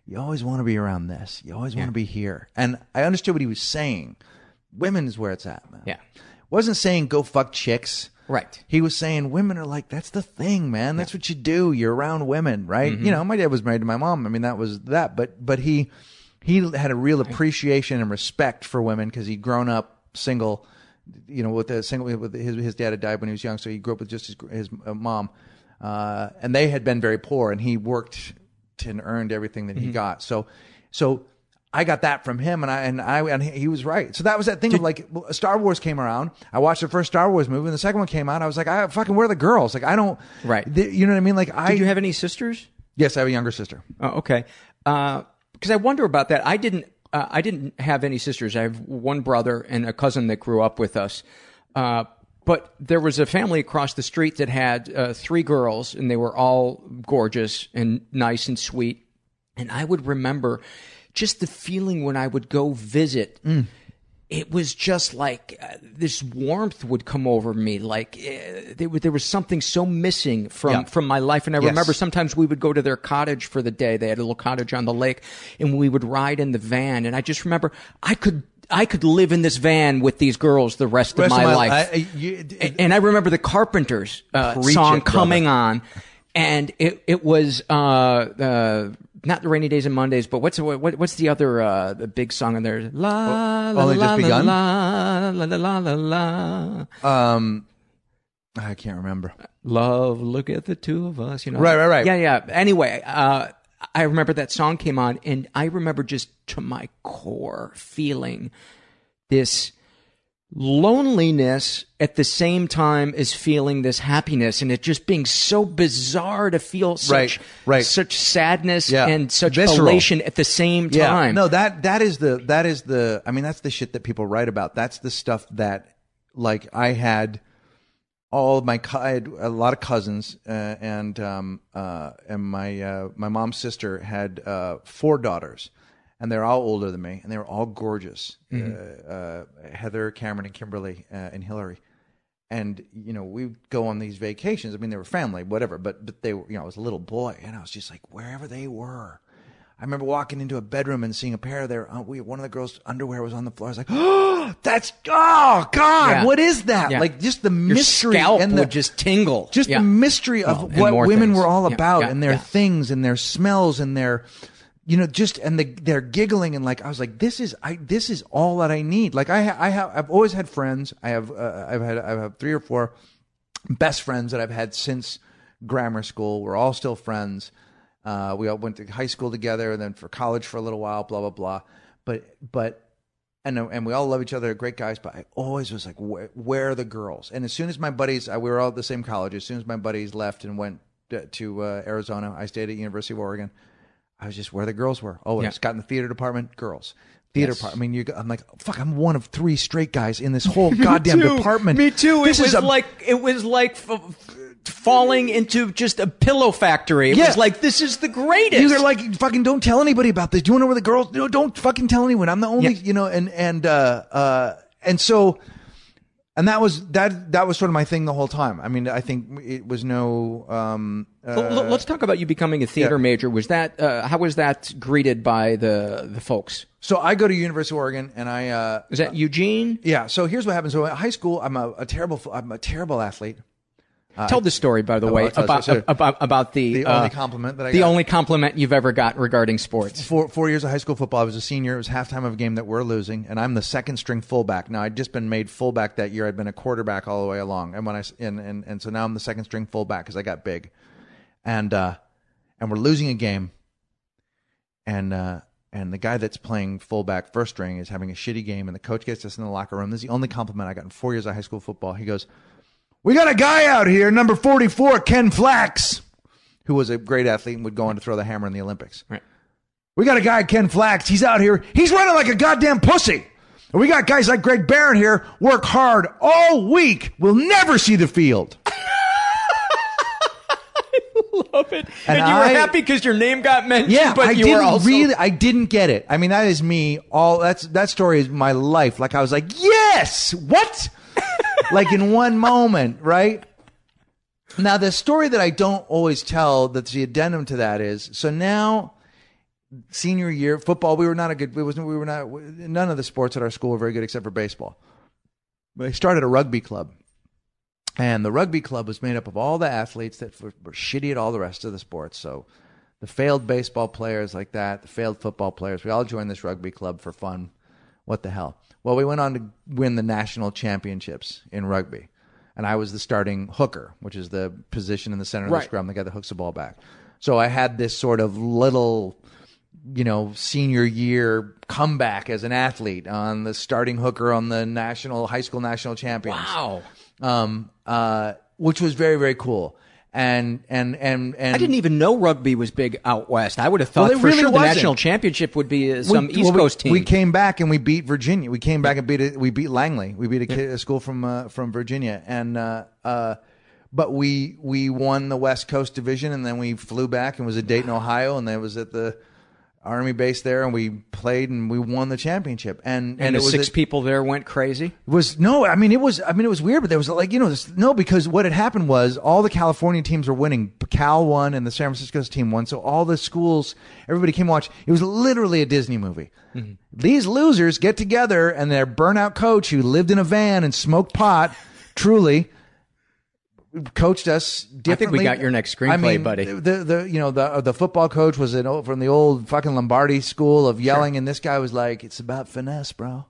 [SPEAKER 3] You always want to be around this. You always want to be here." And I understood what he was saying. Women is where it's at, man.
[SPEAKER 2] Yeah.
[SPEAKER 3] wasn't saying go fuck chicks.
[SPEAKER 2] Right.
[SPEAKER 3] He was saying women are like that's the thing, man. That's what you do. You're around women, right? You know, my dad was married to my mom. I mean, that was that. But but he he had a real appreciation and respect for women because he'd grown up single. You know, with a single with his his dad had died when he was young, so he grew up with just his his uh, mom. uh, and they had been very poor, and he worked and earned everything that he got. So, so I got that from him, and I and I and he was right. So that was that thing of like Star Wars came around. I watched the first Star Wars movie, and the second one came out. I was like, I fucking where are the girls? Like I don't.
[SPEAKER 2] Right.
[SPEAKER 3] th- you know what I mean? Like I.
[SPEAKER 2] Did you have any sisters?
[SPEAKER 3] yes, I have a younger sister.
[SPEAKER 2] Oh, okay. Because I wonder about that. I didn't. Uh, I didn't have any sisters. I have one brother and a cousin that grew up with us. Uh, but there was a family across the street that had uh, three girls, and they were all gorgeous and nice and sweet. And I would remember just the feeling when I would go visit. It was just like uh, this warmth would come over me. Like uh, there, was- there was something so missing from
[SPEAKER 3] Yeah.
[SPEAKER 2] from my life. And I
[SPEAKER 3] Yes.
[SPEAKER 2] remember sometimes we would go to their cottage for the day. They had a little cottage on the lake, and we would ride in the van. And I just remember I could I could live in this van with these girls the rest,
[SPEAKER 3] Rest
[SPEAKER 2] of my,
[SPEAKER 3] of my-
[SPEAKER 2] life.
[SPEAKER 3] I- you-
[SPEAKER 2] A- and I remember the Carpenters uh, song
[SPEAKER 3] it, brother.
[SPEAKER 2] coming on, and it it was uh, uh, not the rainy days and Mondays, but what's what, what's the other uh, the big song in there? La la
[SPEAKER 3] Just
[SPEAKER 2] la, la la la la la la.
[SPEAKER 3] Um, I can't remember.
[SPEAKER 2] Love, look at the two of us. You know,
[SPEAKER 3] Right, right, right.
[SPEAKER 2] Yeah, yeah. Anyway, uh, I remember that song came on, and I remember just to my core feeling this loneliness at the same time as feeling this happiness, and it just being so bizarre to feel such
[SPEAKER 3] Right, right.
[SPEAKER 2] such sadness
[SPEAKER 3] Yeah.
[SPEAKER 2] and such
[SPEAKER 3] Visceral.
[SPEAKER 2] elation at the same time.
[SPEAKER 3] No, that that is the that is the. I mean, that's the shit that people write about. That's the stuff that, like, I had all of my I had a lot of cousins, uh, and um uh and my uh my mom's sister had uh four daughters, and they're all older than me, and they were all gorgeous. Uh, uh, Heather, Cameron, and Kimberly, uh, and Hillary. And you know, we would go on these vacations. I mean, they were family, whatever. But but they were, you know, I was a little boy, and I was just like, wherever they were. I remember walking into a bedroom and seeing a pair of their. Uh, we, one of the girls' underwear was on the floor. I was like, oh, that's oh god,
[SPEAKER 2] Yeah.
[SPEAKER 3] what is that?
[SPEAKER 2] Yeah.
[SPEAKER 3] Like just the
[SPEAKER 2] Your
[SPEAKER 3] mystery
[SPEAKER 2] scalp
[SPEAKER 3] and the
[SPEAKER 2] would just tingle.
[SPEAKER 3] just
[SPEAKER 2] Yeah.
[SPEAKER 3] the mystery of
[SPEAKER 2] Well,
[SPEAKER 3] what women
[SPEAKER 2] things.
[SPEAKER 3] were all about and their things and their smells and their you know just and the they're giggling and like I was like this is I this is all that I need like I ha- I have I've always had friends I have uh, I've had I have three or four best friends that I've had since grammar school we're all still friends uh, we all went to high school together and then for college for a little while blah blah blah but but and and we all love each other, great guys. But I always was like, where, where are the girls? And as soon as my buddies, uh, we were all at the same college. As soon as my buddies left and went to uh, Arizona, I stayed at University of Oregon. I was just where the girls were. Oh, when I just got in the theater department, girls. Theater part. I mean, you. I'm like, fuck. I'm one of three straight guys in this whole goddamn
[SPEAKER 2] too.
[SPEAKER 3] department.
[SPEAKER 2] Me too.
[SPEAKER 3] This
[SPEAKER 2] it was
[SPEAKER 3] a-
[SPEAKER 2] like it was like f- falling into just a pillow factory. It
[SPEAKER 3] Yeah.
[SPEAKER 2] was like this is the greatest.
[SPEAKER 3] You are like fucking don't tell anybody about this. Do you want to know where the girls? No, don't fucking tell anyone. I'm the only,
[SPEAKER 2] Yeah.
[SPEAKER 3] you know, and and uh uh and so and that was that that was sort of my thing the whole time. I mean, I think it was no um uh,
[SPEAKER 2] Let's talk about you becoming a theater
[SPEAKER 3] yeah.
[SPEAKER 2] major. Was that uh, how was that greeted by the the folks?
[SPEAKER 3] so I go to University of Oregon and I uh
[SPEAKER 2] Is that Eugene?
[SPEAKER 3] yeah, so here's what happens. So at high school, I'm a, a terrible I'm a terrible athlete.
[SPEAKER 2] Tell the story, by the
[SPEAKER 3] oh,
[SPEAKER 2] way,
[SPEAKER 3] tell-
[SPEAKER 2] about,
[SPEAKER 3] so-
[SPEAKER 2] about about the
[SPEAKER 3] The
[SPEAKER 2] uh,
[SPEAKER 3] only compliment that I
[SPEAKER 2] the
[SPEAKER 3] got.
[SPEAKER 2] only compliment you've ever got regarding sports.
[SPEAKER 3] four four years of high school football. I was a senior. It was halftime of a game that we're losing, and I'm the second string fullback. Now I'd just been made fullback that year. I'd been a quarterback all the way along, and when I and and, and so now I'm the second string fullback because I got big, and uh, and we're losing a game, and uh, and the guy that's playing fullback first string is having a shitty game, and the coach gets us in the locker room. This is the only compliment I got in four years of high school football. He goes, "We got a guy out here, number 44, Ken Flax." Who was a great athlete and would go on to throw the hammer in the Olympics.
[SPEAKER 2] Right.
[SPEAKER 3] We got a guy, Ken Flax. He's out here. He's running like a goddamn pussy. And we got guys like Greg Behrendt here, work hard all week. We'll never see the field.
[SPEAKER 2] I love it.
[SPEAKER 3] And
[SPEAKER 2] And, you were
[SPEAKER 3] I-
[SPEAKER 2] happy because your name got mentioned.
[SPEAKER 3] Yeah,
[SPEAKER 2] but
[SPEAKER 3] I
[SPEAKER 2] you
[SPEAKER 3] didn't
[SPEAKER 2] were also
[SPEAKER 3] really. I didn't get it. I mean, that is me. All that's that story is my life. Like I was like, yes, what? like in one moment, right? Now the story that I don't always tell, that's the addendum to that is so now. Senior year football, we were not a good. We wasn't. We were not. None of the sports at our school were very good except for baseball. I started a rugby club, and the rugby club was made up of all the athletes that were, were shitty at all the rest of the sports. So the failed baseball players like that, the failed football players, we all joined this rugby club for fun. What the hell? Well, we went on to win the national championships in rugby. and I was the starting hooker, which is the position in the center of
[SPEAKER 2] Right.
[SPEAKER 3] the scrum, the guy that hooks the ball back. So I had this sort of little, you know, senior year comeback as an athlete on the starting hooker on the national high school national champions
[SPEAKER 2] Wow.
[SPEAKER 3] um, uh, which was very very cool. And and and and
[SPEAKER 2] I didn't even know rugby was big out west. I would have thought
[SPEAKER 3] it
[SPEAKER 2] for
[SPEAKER 3] really
[SPEAKER 2] sure the
[SPEAKER 3] wasn't.
[SPEAKER 2] national championship would be uh,
[SPEAKER 3] we-
[SPEAKER 2] some East
[SPEAKER 3] well,
[SPEAKER 2] Coast team.
[SPEAKER 3] We came back and we beat Virginia. We came back and beat it. We beat Langley. We beat a, kid, a school from uh, from Virginia, and uh, uh, but we we won the West Coast division, and then we flew back and was at Dayton, Ohio, and then it was at the Army base there, and we played and we won the championship. And
[SPEAKER 2] and,
[SPEAKER 3] and,
[SPEAKER 2] the six
[SPEAKER 3] a-
[SPEAKER 2] people there went crazy.
[SPEAKER 3] was no i mean it was i mean it was weird but there was like you know this, no because what had happened was all the california teams were winning. Cal won and the san francisco's team won. So all the schools everybody came watch. It was literally a disney movie. Mm-hmm. These losers get together and their burnout coach who lived in a van and smoked pot truly coached us differently.
[SPEAKER 2] I think we got your next screenplay,
[SPEAKER 3] I mean,
[SPEAKER 2] buddy.
[SPEAKER 3] The the you know the uh, the football coach was an old, from the old fucking Lombardi school of yelling, and this guy was like, "It's about finesse, bro."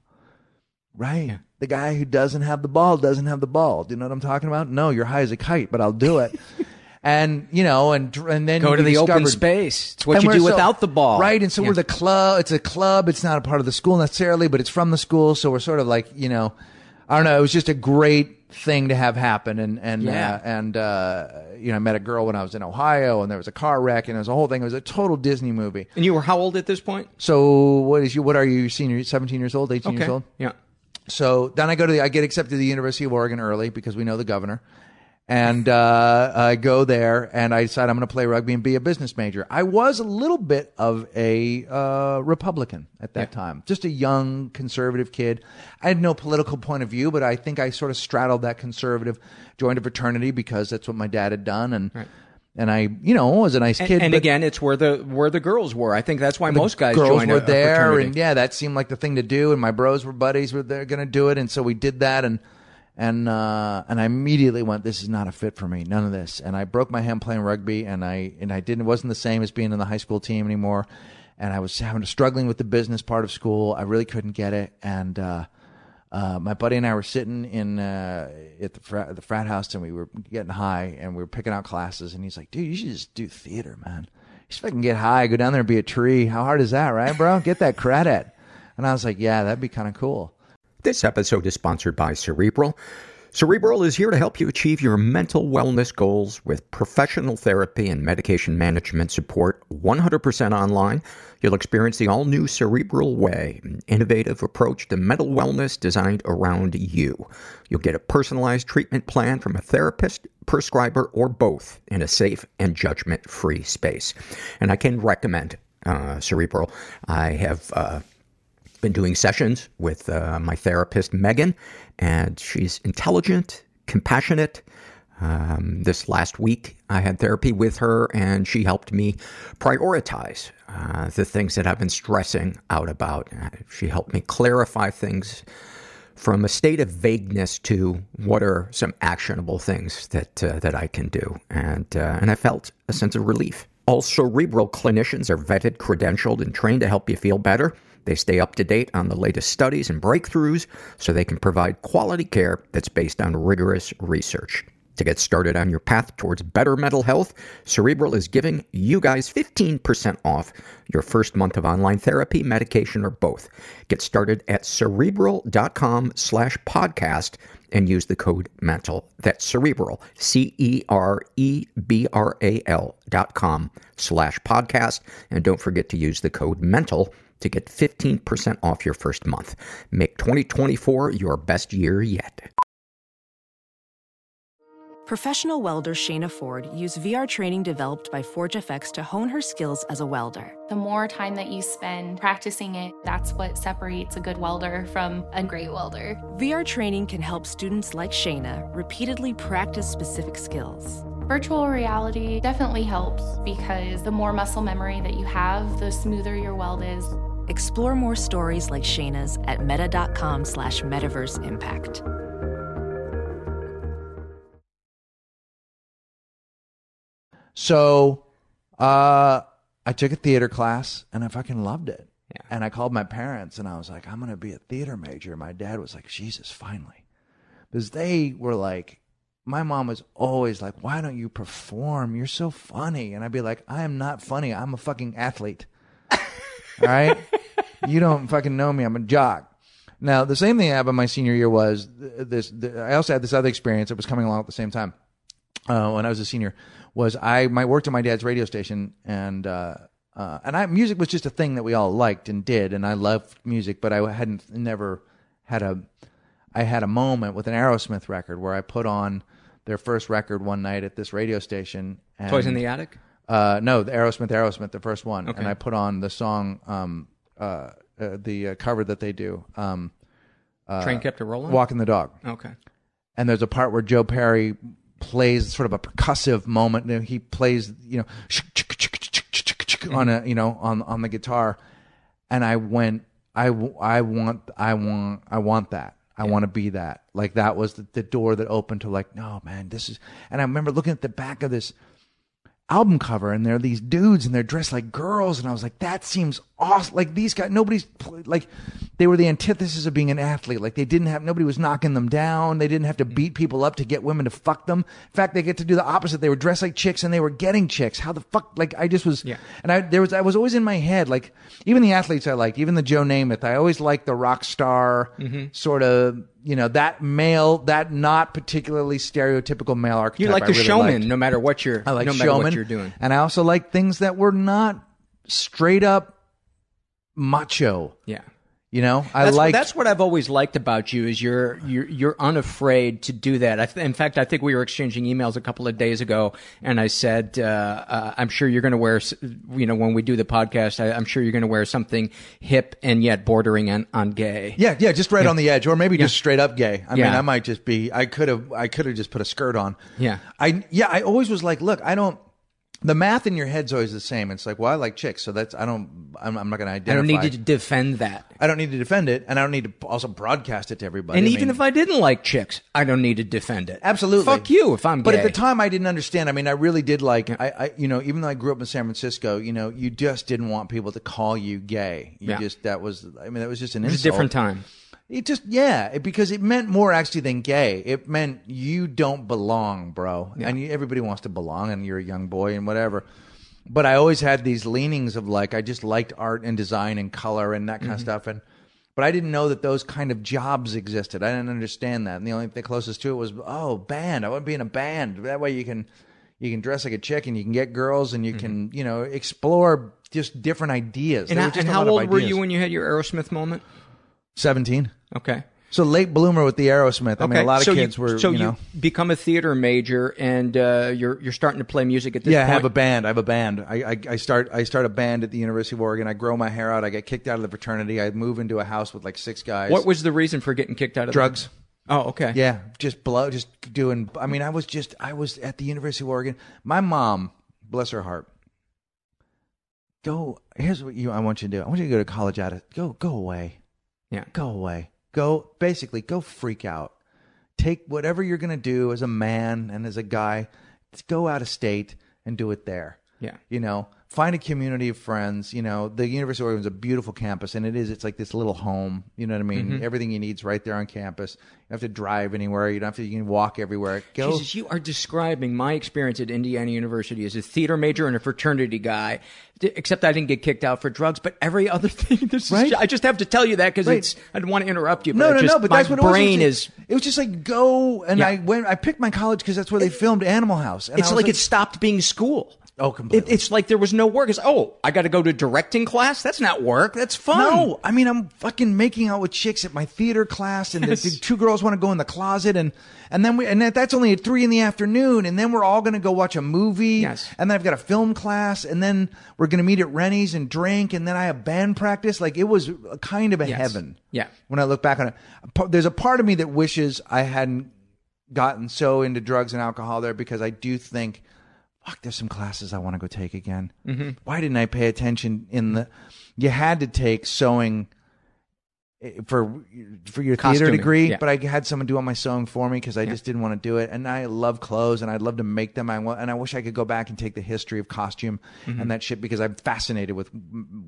[SPEAKER 3] Right. The guy who doesn't have the ball doesn't have the ball. Do you know what I'm talking about? No, you're high as a kite, but I'll do it. and you know, and and then
[SPEAKER 2] Go to the open space. It's what you do
[SPEAKER 3] so-
[SPEAKER 2] without the ball.
[SPEAKER 3] Right. And so
[SPEAKER 2] Yeah.
[SPEAKER 3] we're the club. It's a club. It's not a part of the school necessarily, but it's from the school. So we're sort of like, you know, I don't know. It was just a great thing to have happen. And, and,
[SPEAKER 2] Yeah.
[SPEAKER 3] uh, and, uh, you know, I met a girl when I was in Ohio and there was a car wreck and it was a whole thing. It was a total Disney movie.
[SPEAKER 2] And you were how old at this point?
[SPEAKER 3] So what is you, what are you, senior, 17 years old, 18 years old?
[SPEAKER 2] Yeah.
[SPEAKER 3] So then I go to the, I get accepted to the University of Oregon early because we know the governor. And uh, I go there and I decide I'm going to play rugby and be a business major. I was a little bit of a uh, Republican at that time, just a young conservative kid. I had no political point of view, but I think I sort of straddled that conservative, joined a fraternity because that's what my dad had done. And, and I, you know, was a nice
[SPEAKER 2] And,
[SPEAKER 3] kid.
[SPEAKER 2] and again, it's where the where the girls were. I think that's why most guys
[SPEAKER 3] girls
[SPEAKER 2] a-
[SPEAKER 3] were
[SPEAKER 2] a
[SPEAKER 3] there,
[SPEAKER 2] fraternity.
[SPEAKER 3] and yeah, that seemed like the thing to do. And my bros were buddies were there going to do it, and so we did that. And and uh, and I immediately went, this is not a fit for me, none of this. And I broke my hand playing rugby, and I and I didn't it wasn't the same as being in the high school team anymore. And I was having struggling with the business part of school. I really couldn't get it, and. uh uh, my buddy and I were sitting in uh, at the frat, the frat house, and we were getting high, and we were picking out classes. And he's like, "Dude, you should just do theater, man. You should fucking get high, go down there and be a tree. How hard is that, right, bro? Get that credit." And I was like, "Yeah, that'd be kind of cool."
[SPEAKER 5] This episode is sponsored by Cerebral. Cerebral is here to help you achieve your mental wellness goals with professional therapy and medication management support 100% online. You'll experience the all new Cerebral Way, an innovative approach to mental wellness designed around you. You'll get a personalized treatment plan from a therapist, prescriber, or both in a safe and judgment free space. And I can recommend uh, Cerebral. I have. Uh, been doing sessions with uh, my therapist Megan, and she's intelligent, compassionate. Um, this last week, I had therapy with her, and she helped me prioritize uh, the things that I've been stressing out about. Uh, she helped me clarify things from a state of vagueness to what are some actionable things that uh, that I can do, and uh, and I felt a sense of relief. All cerebral clinicians are vetted, credentialed, and trained to help you feel better. They stay up to date on the latest studies and breakthroughs so they can provide quality care that's based on rigorous research. To get started on your path towards better mental health, Cerebral is giving you guys 15% off your first month of online therapy, medication, or both. Get started at cerebral.com slash podcast and use the code MENTAL. That's cerebral, C E R E B R A L dot com slash podcast. And don't forget to use the code MENTAL to get 15% off your first month. Make 2024 your best year yet.
[SPEAKER 7] Professional welder Shayna Ford used VR training developed by ForgeFX to hone her skills as a welder.
[SPEAKER 8] The more time that you spend practicing it, that's what separates a good welder from a great welder.
[SPEAKER 7] VR training can help students like Shayna repeatedly practice specific skills.
[SPEAKER 8] Virtual reality definitely helps because the more muscle memory that you have, the smoother your weld is.
[SPEAKER 7] Explore more stories like Shayna's at meta.com slash metaverse impact.
[SPEAKER 3] So, uh, I took a theater class and I fucking loved it.
[SPEAKER 2] Yeah.
[SPEAKER 3] And I called my parents and I was like, I'm going to be a theater major. My dad was like, Jesus, finally. Because they were like, my mom was always like, "Why don't you perform? You're so funny." And I'd be like, "I am not funny. I'm a fucking athlete." All right, you don't fucking know me. I'm a jock. Now, the same thing happened my senior year was th- this. th- I also had this other experience that was coming along at the same time uh, when I was a senior. Was I my worked at my dad's radio station and. Uh, uh, and I music was just a thing that we all liked and did, and I loved music, but I hadn't never had a I had a moment with an Aerosmith record where I put on their first record one night at this radio station. And,
[SPEAKER 2] Toys in the Attic?
[SPEAKER 3] Uh, no, the Aerosmith, Aerosmith, the first one,
[SPEAKER 2] Okay.
[SPEAKER 3] and I put on the song, um, uh, uh, the uh, cover that they do, um, uh,
[SPEAKER 2] Train kept it rolling?
[SPEAKER 3] Walking the Dog.
[SPEAKER 2] Okay.
[SPEAKER 3] And there's a part where Joe Perry plays sort of a percussive moment. You know, He plays, you know, on a, you know, on on the guitar, and I went, I, I want, I want, I want that. I want to be that. Like that was the, the door that opened to like, no man, this is. And I remember looking at the back of this album cover, and there are these dudes, and they're dressed like girls, and I was like, that seems awesome. Like these guys, nobody's like, they were the antithesis of being an athlete. Like they didn't have, nobody was knocking them down. They didn't have to beat people up to get women to fuck them. In fact, they get to do the opposite. They were dressed like chicks, and they were getting chicks. How the fuck? Like I just was,
[SPEAKER 2] Yeah.
[SPEAKER 3] and I there was, I was always in my head, like even the athletes I like, even the Joe Namath, I always liked the rock star
[SPEAKER 2] Mhm.
[SPEAKER 3] sort of. You know that male, that not particularly stereotypical male archetype.
[SPEAKER 2] You like the
[SPEAKER 3] really
[SPEAKER 2] showman,
[SPEAKER 3] liked.
[SPEAKER 2] no matter what you're,
[SPEAKER 3] I like
[SPEAKER 2] no matter
[SPEAKER 3] showman,
[SPEAKER 2] what you're doing.
[SPEAKER 3] and I also like things that were not straight up macho.
[SPEAKER 2] Yeah.
[SPEAKER 3] You know, I
[SPEAKER 2] that's,
[SPEAKER 3] like
[SPEAKER 2] that's what I've always liked about you is you're you're you're unafraid to do that. I th- in fact, I think we were exchanging emails a couple of days ago, and I said, uh, uh, "I'm sure you're going to wear, you know, when we do the podcast, I, I'm sure you're going to wear something hip and yet bordering on, on gay."
[SPEAKER 3] yeah, yeah, just right
[SPEAKER 2] Yeah.
[SPEAKER 3] on the edge, or maybe just straight up gay. I mean, I might just be. I could have. I could have just put a skirt on.
[SPEAKER 2] Yeah.
[SPEAKER 3] I yeah. I always was like, look, I don't. The math in your head's always the same. It's like, well, I like chicks, so that's I don't. I'm, I'm not going to identify.
[SPEAKER 2] I don't need to defend that.
[SPEAKER 3] I don't need to defend it, and I don't need to also broadcast it to everybody.
[SPEAKER 2] And
[SPEAKER 3] I
[SPEAKER 2] even
[SPEAKER 3] mean-
[SPEAKER 2] if I didn't like chicks, I don't need to defend it.
[SPEAKER 3] Absolutely.
[SPEAKER 2] Fuck you if I'm
[SPEAKER 3] But at the time, I didn't understand. I mean, I really did like. I, I, you know, even though I grew up in San Francisco, you know, you just didn't want people to call you gay. You
[SPEAKER 2] Yeah.
[SPEAKER 3] just that was. I mean, that was just an
[SPEAKER 2] it was a different time.
[SPEAKER 3] It just yeah, it, because it meant more actually than gay. It meant you don't belong, bro. And you, everybody wants to belong, and you're a young boy and whatever. But I always had these leanings of like I just liked art and design and color and that kind of
[SPEAKER 2] Mhm.
[SPEAKER 3] stuff. And but I didn't know that those kind of jobs existed. I didn't understand that. And the only thing closest to it was oh, band. I want to be in a band. That way you can you can dress like a chick and you can get girls and you can you know explore just different ideas.
[SPEAKER 2] And,
[SPEAKER 3] just
[SPEAKER 2] and how
[SPEAKER 3] of
[SPEAKER 2] old were you when you had your Aerosmith moment?
[SPEAKER 3] Seventeen.
[SPEAKER 2] Okay.
[SPEAKER 3] So late bloomer with the Aerosmith. I mean, a lot of
[SPEAKER 2] so
[SPEAKER 3] kids
[SPEAKER 2] you,
[SPEAKER 3] were.
[SPEAKER 2] So
[SPEAKER 3] you know,
[SPEAKER 2] become a theater major, and uh, you're you're starting to play music at this
[SPEAKER 3] yeah, I have a band. I have a band. I, I I start I start a band at the University of Oregon. I grow my hair out. I get kicked out of the fraternity. I move into a house with like six guys.
[SPEAKER 2] What was the reason for getting kicked out of
[SPEAKER 3] drugs?
[SPEAKER 2] The... Oh, okay.
[SPEAKER 3] Yeah, just blow, just doing. I mean, I was just I was at the University of Oregon. My mom, bless her heart, go. Here's what you. I want you to do. I want you to go to college out of. Go go away.
[SPEAKER 2] Yeah.
[SPEAKER 3] Go away. Go basically go freak out. Take whatever you're gonna do as a man and as a guy. Go out of state and do it there.
[SPEAKER 2] Yeah.
[SPEAKER 3] You know, find a community of friends. You know, the University of Oregon is a beautiful campus, and it is. It's like this little home. You know what I mean?
[SPEAKER 2] Mhm.
[SPEAKER 3] Everything you need's right there on campus. You don't have to drive anywhere. You don't have to. You can walk everywhere. Go.
[SPEAKER 2] Jesus, you are describing my experience at Indiana University as a theater major and a fraternity guy. Except I didn't get kicked out for drugs, but every other thing. This
[SPEAKER 3] Right.
[SPEAKER 2] is, I just have to tell you that because
[SPEAKER 3] Right.
[SPEAKER 2] it's. I don't want to interrupt you. But
[SPEAKER 3] no, no,
[SPEAKER 2] just,
[SPEAKER 3] no. But
[SPEAKER 2] my
[SPEAKER 3] that's what
[SPEAKER 2] brain
[SPEAKER 3] it was
[SPEAKER 2] is.
[SPEAKER 3] It was just like go, and
[SPEAKER 2] Yeah.
[SPEAKER 3] I went. I picked my college because that's where they filmed Animal House. And
[SPEAKER 2] It's
[SPEAKER 3] was
[SPEAKER 2] like, it stopped being school.
[SPEAKER 3] Oh, completely.
[SPEAKER 2] It, it's like there was no work. It's oh, I got to go to directing class. That's not work. That's fun.
[SPEAKER 3] No, I mean I'm fucking making out with chicks at my theater class, and the,
[SPEAKER 2] Yes.
[SPEAKER 3] the two girls want to go in the closet, and and then we and that, that's only at three in the afternoon, and then we're all going to go watch a movie,
[SPEAKER 2] Yes.
[SPEAKER 3] and then I've got a film class, and then we're going to meet at Rennie's and drink, and then I have band practice. Like it was kind of a
[SPEAKER 2] Yes.
[SPEAKER 3] heaven.
[SPEAKER 2] Yeah.
[SPEAKER 3] When I look back on it, there's a part of me that wishes I hadn't gotten so into drugs and alcohol there because I do think. Fuck, there's some classes I want to go take again.
[SPEAKER 2] Mhm.
[SPEAKER 3] Why didn't I pay attention in the? You had to take sewing for for your
[SPEAKER 2] Costuming,
[SPEAKER 3] theater degree,
[SPEAKER 2] yeah.
[SPEAKER 3] but I had someone do all my sewing for me because I just didn't want to do it. And I love clothes, and I'd love to make them. I want, and I wish I could go back and take the history of costume
[SPEAKER 2] Mm-hmm.
[SPEAKER 3] and that shit because I'm fascinated with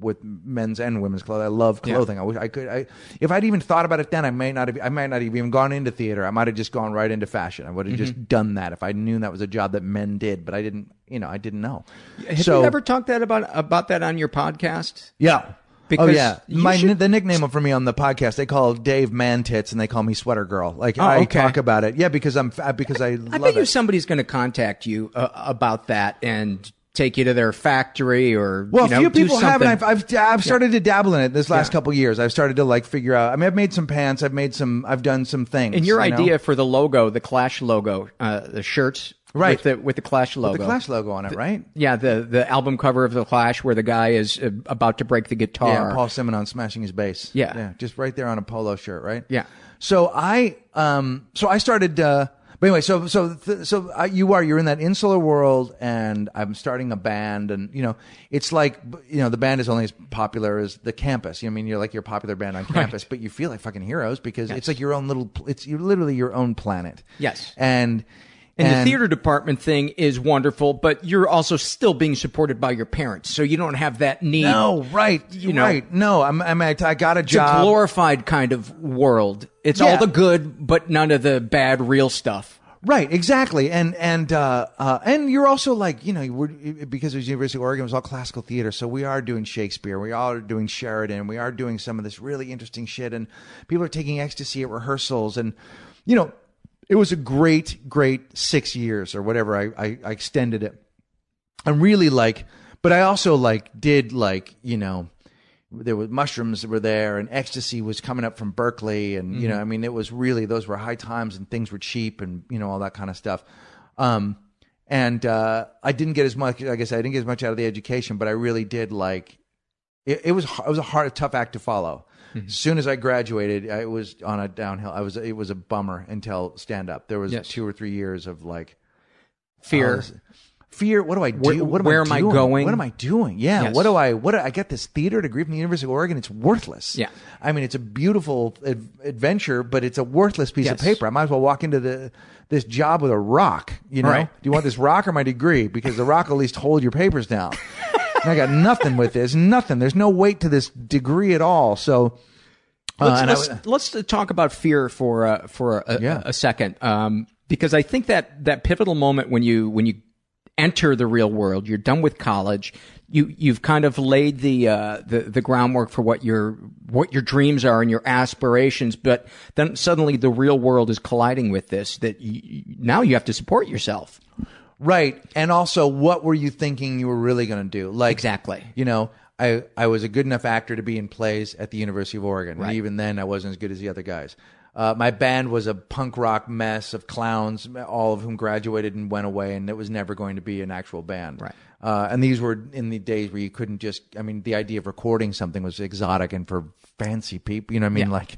[SPEAKER 3] with men's and women's clothes. I love
[SPEAKER 2] Yeah.
[SPEAKER 3] clothing. I wish I could. I, if I'd even thought about it then, I may not have. I might not have even gone into theater. I might have just gone right into fashion. I would have
[SPEAKER 2] Mm-hmm.
[SPEAKER 3] just done that if I knew that was a job that men did. But I didn't. You know, I didn't know.
[SPEAKER 2] Have
[SPEAKER 3] so,
[SPEAKER 2] you ever talked that about about that on your podcast?
[SPEAKER 3] Yeah.
[SPEAKER 2] Because
[SPEAKER 3] oh yeah, my
[SPEAKER 2] should-
[SPEAKER 3] the nickname for me on the podcast they call Dave Man Tits and they call me Sweater Girl. Like
[SPEAKER 2] Oh,
[SPEAKER 3] I
[SPEAKER 2] okay.
[SPEAKER 3] talk about it, yeah, because I'm because I,
[SPEAKER 2] I
[SPEAKER 3] love
[SPEAKER 2] bet you somebody's going to contact you uh, about that and take you to their factory or
[SPEAKER 3] Well,
[SPEAKER 2] you know,
[SPEAKER 3] a few people have, and. I've, I've I've started to dabble in it this last
[SPEAKER 2] Yeah.
[SPEAKER 3] couple years. I've started to like figure out. I mean, I've made some pants. I've made some. I've done some things.
[SPEAKER 2] And your
[SPEAKER 3] you know?
[SPEAKER 2] idea for the logo, the Clash logo, uh, the shirts,
[SPEAKER 3] Right.
[SPEAKER 2] with the with the Clash logo,
[SPEAKER 3] with the Clash logo on it, right?
[SPEAKER 2] yeah, the the album cover of the Clash where the guy is uh, about to break the guitar.
[SPEAKER 3] Yeah, Paul Simonon smashing his bass.
[SPEAKER 2] Yeah.
[SPEAKER 3] yeah, just right there on a polo shirt, right?
[SPEAKER 2] Yeah.
[SPEAKER 3] So I, um, so I started. Uh, but anyway, so so th- so uh, you are you're in that insular world, and I'm starting a band, and you know it's like you know the band is only as popular as the campus. You know, I mean, you're like your popular band on campus, but you feel like fucking heroes because it's like your own little. It's you're literally your own planet.
[SPEAKER 2] Yes.
[SPEAKER 3] and
[SPEAKER 2] And, the theater department thing is wonderful, but you're also still being supported by your parents, so you don't have that need.
[SPEAKER 3] No, right,
[SPEAKER 2] You know,
[SPEAKER 3] right. No, I'm, I'm I got a
[SPEAKER 2] It's
[SPEAKER 3] job.
[SPEAKER 2] a glorified kind of world. It's
[SPEAKER 3] Yeah.
[SPEAKER 2] all the good, but none of the bad, real stuff.
[SPEAKER 3] Right, exactly, and and uh, uh, and you're also like you know we're, because it was University of Oregon, it was all classical theater, so we are doing Shakespeare, we are doing Sheridan, we are doing some of this really interesting shit, and people are taking ecstasy at rehearsals, and you know it was a great, great six years or whatever. I I, I extended it. I'm really like, but I also like did like you know there was mushrooms that were there and ecstasy was coming up from Berkeley and you know I mean it was really those were high times and things were cheap and you know all that kind of stuff um and uh I didn't get as much like I said I didn't get as much out of the education but I really did like it, it was it was a hard tough act to follow as soon as I graduated I was on a downhill I was it was a bummer until stand up there was
[SPEAKER 2] Yes.
[SPEAKER 3] two or three years of like
[SPEAKER 2] Fear.
[SPEAKER 3] oh, fear what do I do
[SPEAKER 2] Where-
[SPEAKER 3] what am
[SPEAKER 2] where
[SPEAKER 3] I
[SPEAKER 2] am I going?
[SPEAKER 3] what am I doing yeah
[SPEAKER 2] Yes.
[SPEAKER 3] what do I what do, I got this theater degree from the University of Oregon it's worthless
[SPEAKER 2] Yeah.
[SPEAKER 3] I mean, it's a beautiful ad- adventure, but it's a worthless piece of paper. I might as well walk into the this job with a rock. You know,
[SPEAKER 2] Right.
[SPEAKER 3] do you want this rock or my degree? Because the rock will at least hold your papers down. I got nothing with this. Nothing. There's no weight to this degree at all. So. uh,
[SPEAKER 2] let's, let's, let's talk about fear for uh, for a,
[SPEAKER 3] Yeah.
[SPEAKER 2] a second, um, because I think that that pivotal moment when you when you enter the real world, you're done with college, you you've kind of laid the uh, the the groundwork for what your what your dreams are and your aspirations, but then suddenly the real world is colliding with this. That you, now you have to support yourself.
[SPEAKER 3] Right. And also, what were you thinking you were really going to do? Like
[SPEAKER 2] Exactly.
[SPEAKER 3] You know, I I was a good enough actor to be in plays at the University of Oregon.
[SPEAKER 2] Right.
[SPEAKER 3] And even then, I wasn't as good as the other guys. Uh, my band was a punk rock mess of clowns, all of whom graduated and went away, and it was never going to be an actual band.
[SPEAKER 2] Right.
[SPEAKER 3] Uh, and these were in the days where you couldn't just. I mean, the idea of recording something was exotic and for fancy people. You know, what I mean,
[SPEAKER 2] Yeah.
[SPEAKER 3] like,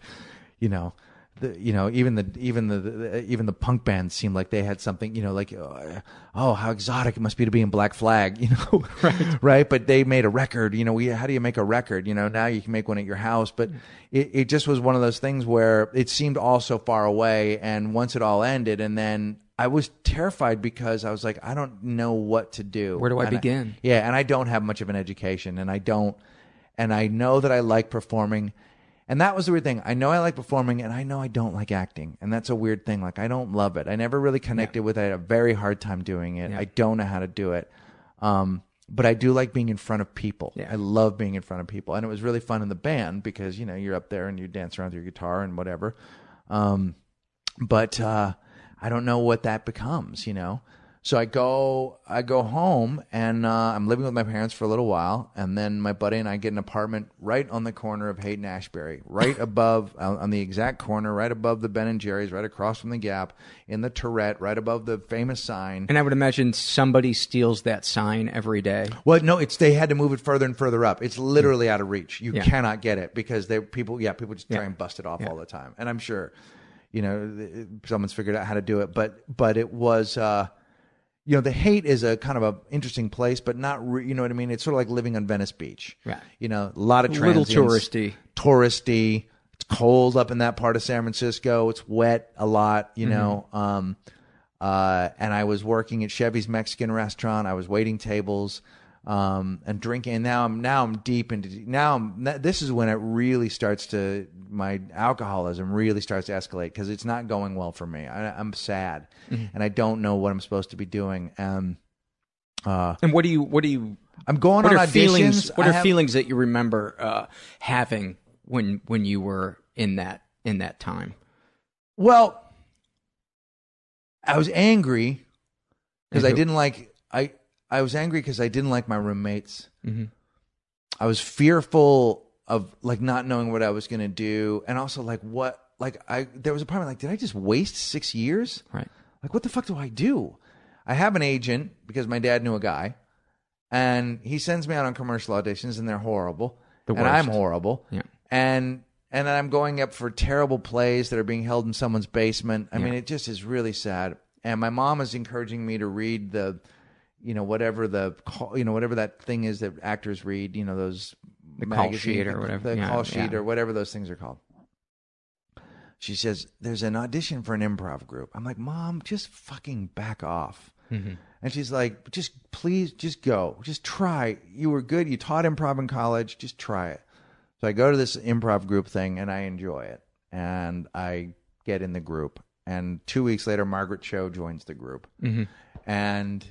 [SPEAKER 3] you know, the you know even the even the, the even the punk bands seemed like they had something. You know, like uh, oh, how exotic it must be to be in Black Flag. You know, right? right. But they made a record. You know, we how do you make a record? You know, now you can make one at your house, but it, it just was one of those things where it seemed all so far away. And once it all ended, and then. I was terrified because I was like, I don't know what to do.
[SPEAKER 2] Where do I
[SPEAKER 3] And
[SPEAKER 2] begin?
[SPEAKER 3] yeah, and I don't have much of an education, and I don't, and I know that I like performing, and that was the weird thing. I know I like performing, and I know I don't like acting, and that's a weird thing. Like I don't love it. I never really connected with it. I had a very hard time doing it. I don't know how to do it. Um, but I do like being in front of people.
[SPEAKER 2] Yeah.
[SPEAKER 3] I love being in front of people, and it was really fun in the band because you know you're up there and you dance around with your guitar and whatever. Um, but uh, I don't know what that becomes, you know. So I go, I go home, and uh, I'm living with my parents for a little while, and then my buddy and I get an apartment right on the corner of Haight Ashbury, right above, on the exact corner, right above the Ben and Jerry's, right across from the Gap, in the Tourette, right above the famous sign.
[SPEAKER 2] And I would imagine somebody steals that sign every day.
[SPEAKER 3] Well, no, it's they had to move it further and further up. It's literally out of reach. You
[SPEAKER 2] Yeah.
[SPEAKER 3] cannot get it because they people, yeah, people just try
[SPEAKER 2] Yeah.
[SPEAKER 3] and bust it off
[SPEAKER 2] Yeah.
[SPEAKER 3] all the time. And I'm sure, you know, someone's figured out how to do it. But but it was, uh, you know, the Haight is a kind of a interesting place, but not, re- you know what I mean. It's sort of like living on Venice Beach.
[SPEAKER 2] Right.
[SPEAKER 3] You know, a lot of
[SPEAKER 2] A little touristy.
[SPEAKER 3] touristy, it's cold up in that part of San Francisco. It's wet a lot, you know. Um, uh, and I was working at Chevy's Mexican restaurant. I was waiting tables um, and drinking. And now I'm now I'm deep into now. I'm, this is when it really starts to my alcoholism really starts to escalate because it's not going well for me. I, I'm sad, and I don't know what I'm supposed to be doing. Um, uh,
[SPEAKER 2] And what do you what do you
[SPEAKER 3] I'm going
[SPEAKER 2] what
[SPEAKER 3] on
[SPEAKER 2] are
[SPEAKER 3] auditions.
[SPEAKER 2] feelings what are
[SPEAKER 3] have-
[SPEAKER 2] feelings that you remember uh, having when when you were in that in that time?
[SPEAKER 3] Well, I was angry because I didn't like I was angry because I didn't like my roommates.
[SPEAKER 2] Mhm.
[SPEAKER 3] I was fearful of like not knowing what I was going to do, and also like what like I there was a part of me like did I just waste six years?
[SPEAKER 2] Right.
[SPEAKER 3] Like what the fuck do I do? I have an agent because my dad knew a guy, and he sends me out on commercial auditions, and they're horrible,
[SPEAKER 2] The
[SPEAKER 3] and I'm horrible,
[SPEAKER 2] Yeah.
[SPEAKER 3] and and then I'm going up for terrible plays that are being held in someone's basement. I mean, it just is really sad. And my mom is encouraging me to read the, you know, whatever the call, you know, whatever that thing is that actors read. You know, those
[SPEAKER 2] The call sheet or whatever.
[SPEAKER 3] the
[SPEAKER 2] Yeah,
[SPEAKER 3] call sheet
[SPEAKER 2] yeah.
[SPEAKER 3] or whatever those things are called. She says there's an audition for an improv group. I'm like, mom, just fucking back off.
[SPEAKER 2] Mm-hmm.
[SPEAKER 3] And she's like, just please, just go, just try. You were good. You taught improv in college. Just try it. So I go to this improv group thing and I enjoy it. And I get in the group. And two weeks later, Margaret Cho joins the group.
[SPEAKER 2] Mhm.
[SPEAKER 3] And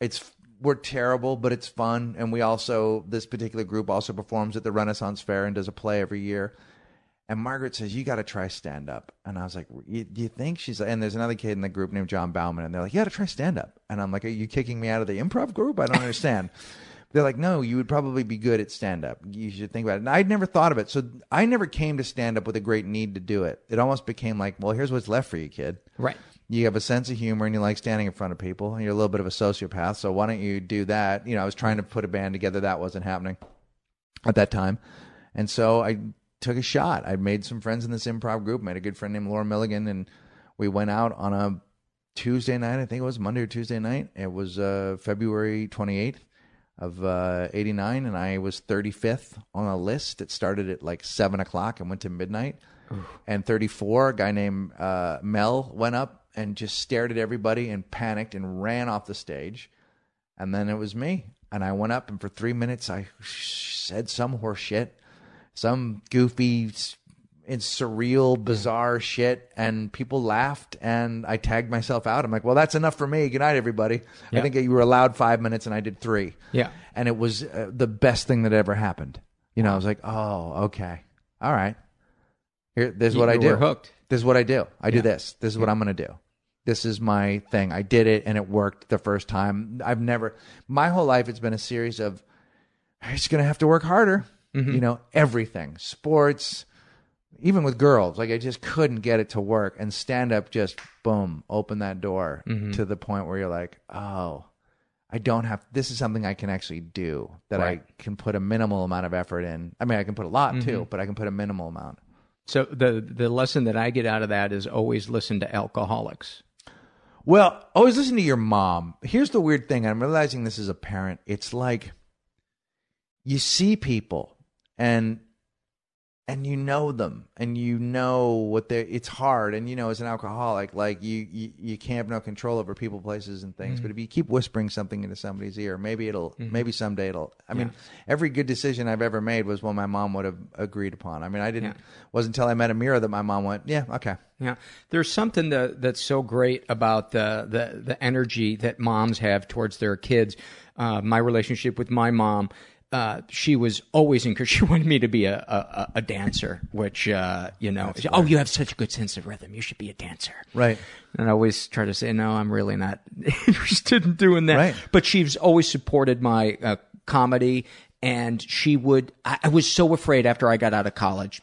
[SPEAKER 3] it's we're terrible, but it's fun. And we also this particular group also performs at the Renaissance Fair and does a play every year. And Margaret says, "You got to try stand up." And I was like, "Do you think?" She's and there's another kid in the group named John Bauman, and they're like, "You got to try stand up." And I'm like, "Are you kicking me out of the improv group? I don't understand." they're like, "No, you would probably be good at stand up. You should think about it." And I'd never thought of it, so I never came to stand up with a great need to do it. It almost became like, "Well, here's what's left for you, kid."
[SPEAKER 2] Right.
[SPEAKER 3] You have a sense of humor and you like standing in front of people. And you're a little bit of a sociopath so why don't you do that? You know i was trying to put a band together. That wasn't happening at that time. And so i took a shot. I made some friends in this improv group made a good friend named laura milligan and we went out on a tuesday night. I think it was monday or tuesday night. It was uh, february 28th of uh, 89 and i was 35th on a list. That started at like 7 o'clock and went to midnight. And 34 a guy named uh, mel went up and just stared at everybody and panicked and ran off the stage and then it was me and i went up and for three minutes i said some horse shit some goofy surreal bizarre shit and people laughed and i tagged myself out i'm like well that's enough for me good night everybody i think you were allowed five minutes and i did three
[SPEAKER 2] Yeah.
[SPEAKER 3] and it was uh, the best thing that ever happened. You know, I was like, oh, okay, all right. Here, this is
[SPEAKER 2] You-
[SPEAKER 3] what I
[SPEAKER 2] you
[SPEAKER 3] do.
[SPEAKER 2] were hooked.
[SPEAKER 3] This is what I do. I do this. This is what I'm going to do. This is my thing. I did it, and it worked the first time. I've never, my whole life, it's been a series of, I'm just going to have to work harder.
[SPEAKER 2] Mm-hmm.
[SPEAKER 3] You know, everything, sports, even with girls. Like I just couldn't get it to work, and stand up just boom, open that door
[SPEAKER 2] Mm-hmm.
[SPEAKER 3] to the point where you're like, oh, I don't have. This is something I can actually do. That
[SPEAKER 2] Right.
[SPEAKER 3] I can put a minimal amount of effort in. I mean, I can put a lot
[SPEAKER 2] Mm-hmm.
[SPEAKER 3] too, but I can put a minimal amount.
[SPEAKER 2] So the the lesson that I get out of that is always listen to alcoholics.
[SPEAKER 3] Well, always listen to your mom. Here's the weird thing. I'm realizing this as a parent. It's like you see people and and you know them and you know what they it's hard and you know as an alcoholic like you you, you can't have no control over people places and things but if you keep whispering something into somebody's ear maybe it'll maybe someday it'll i mean every good decision i've ever made was one my mom would have agreed upon. I mean i didn't
[SPEAKER 2] Yeah.
[SPEAKER 3] wasn't until i met Amiira that my mom went yeah okay.
[SPEAKER 2] Yeah, there's something that that's so great about the the the energy that moms have towards their kids. Uh, my relationship with my mom, uh, she was always encouraged. She wanted me to be a a, a dancer, which uh, you know, oh, you have such a good sense of rhythm. You should be a dancer,
[SPEAKER 3] right
[SPEAKER 2] And I always try to say, no, I'm really not interested in doing that.
[SPEAKER 3] Right.
[SPEAKER 2] But she's always supported my uh, comedy, and she would. I, I was so afraid after I got out of college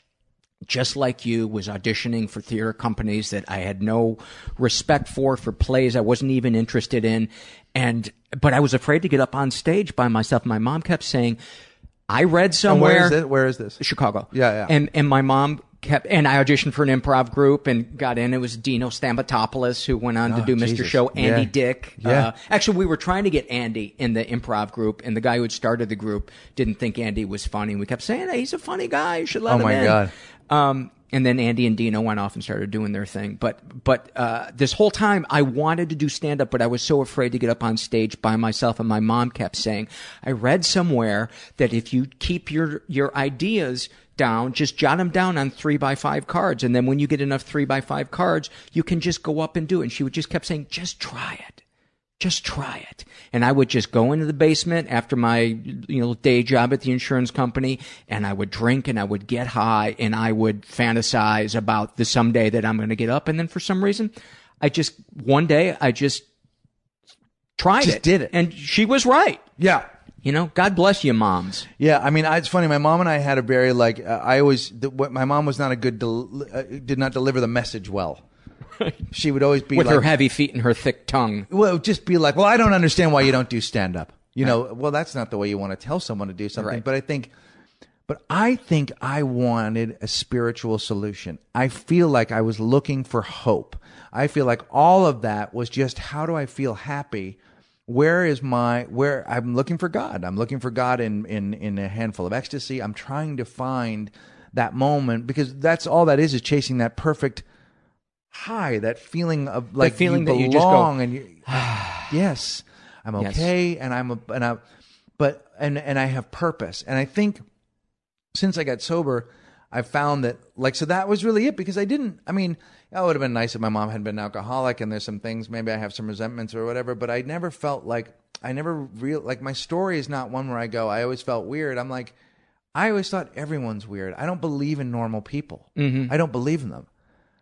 [SPEAKER 2] just like you, was auditioning for theater companies that I had no respect for, for plays I wasn't even interested in. And, but I was afraid to get up on stage by myself. My mom kept saying, I read somewhere.
[SPEAKER 3] where is it where is this
[SPEAKER 2] Chicago.
[SPEAKER 3] Yeah, yeah.
[SPEAKER 2] And, and my mom kept, and I auditioned for an improv group and got in. It was Dino Stamatopoulos who went on to
[SPEAKER 3] Oh,
[SPEAKER 2] do Mr. Show, Andy
[SPEAKER 3] Yeah.
[SPEAKER 2] Dick.
[SPEAKER 3] Yeah.
[SPEAKER 2] Uh, actually, we were trying to get Andy in the improv group, and the guy who had started the group didn't think Andy was funny. We kept saying, hey, he's a funny guy. You should let
[SPEAKER 3] Oh,
[SPEAKER 2] him
[SPEAKER 3] my. God.
[SPEAKER 2] Um, and then Andy and Dino went off and started doing their thing. But but uh, this whole time I wanted to do stand up, but I was so afraid to get up on stage by myself. And my mom kept saying, I read somewhere that if you keep your your ideas down, just jot them down on three by five cards, and then when you get enough three by five cards, you can just go up and do it. And she would just kept saying, just try it just try it. And I would just go into the basement after my, you know, day job at the insurance company and I would drink and I would get high and I would fantasize about the someday that I'm going to get up. And then for some reason, I just, one day I just tried
[SPEAKER 3] Just
[SPEAKER 2] it.
[SPEAKER 3] did it.
[SPEAKER 2] And she was right.
[SPEAKER 3] Yeah.
[SPEAKER 2] You know, God bless you, moms.
[SPEAKER 3] Yeah, I mean, I, it's funny. My mom and I had a very like. Uh, I always. The, what, my mom was not a good. Del, uh, did not deliver the message well. She would always be
[SPEAKER 2] With
[SPEAKER 3] like,
[SPEAKER 2] her heavy feet and her thick tongue.
[SPEAKER 3] Well, just be like, well, I don't understand why you don't do stand up. You know, well, that's not the way you want to tell someone to do something.
[SPEAKER 2] Right.
[SPEAKER 3] But I think, but I think I wanted a spiritual solution. I feel like I was looking for hope. I feel like all of that was just how do I feel happy? Where is my where I'm looking for God. I'm looking for God in in in a handful of ecstasy. I'm trying to find that moment because that's all that is is chasing that perfect high, that feeling of like
[SPEAKER 2] feeling
[SPEAKER 3] you
[SPEAKER 2] that you just go,
[SPEAKER 3] belong and you ah. yes, I'm
[SPEAKER 2] Yes.
[SPEAKER 3] okay and I'm a, and I but and and I have purpose. And I think since I got sober, I found that like so that was really it because I didn't. I mean, oh, it would have been nice if my mom had been an alcoholic and there's some things maybe I have some resentments or whatever. But I never felt like I never real like my story is not one where I go. I always felt weird. I'm like. I always thought everyone's weird. I don't believe in normal people. Mm-hmm. I don't believe in them.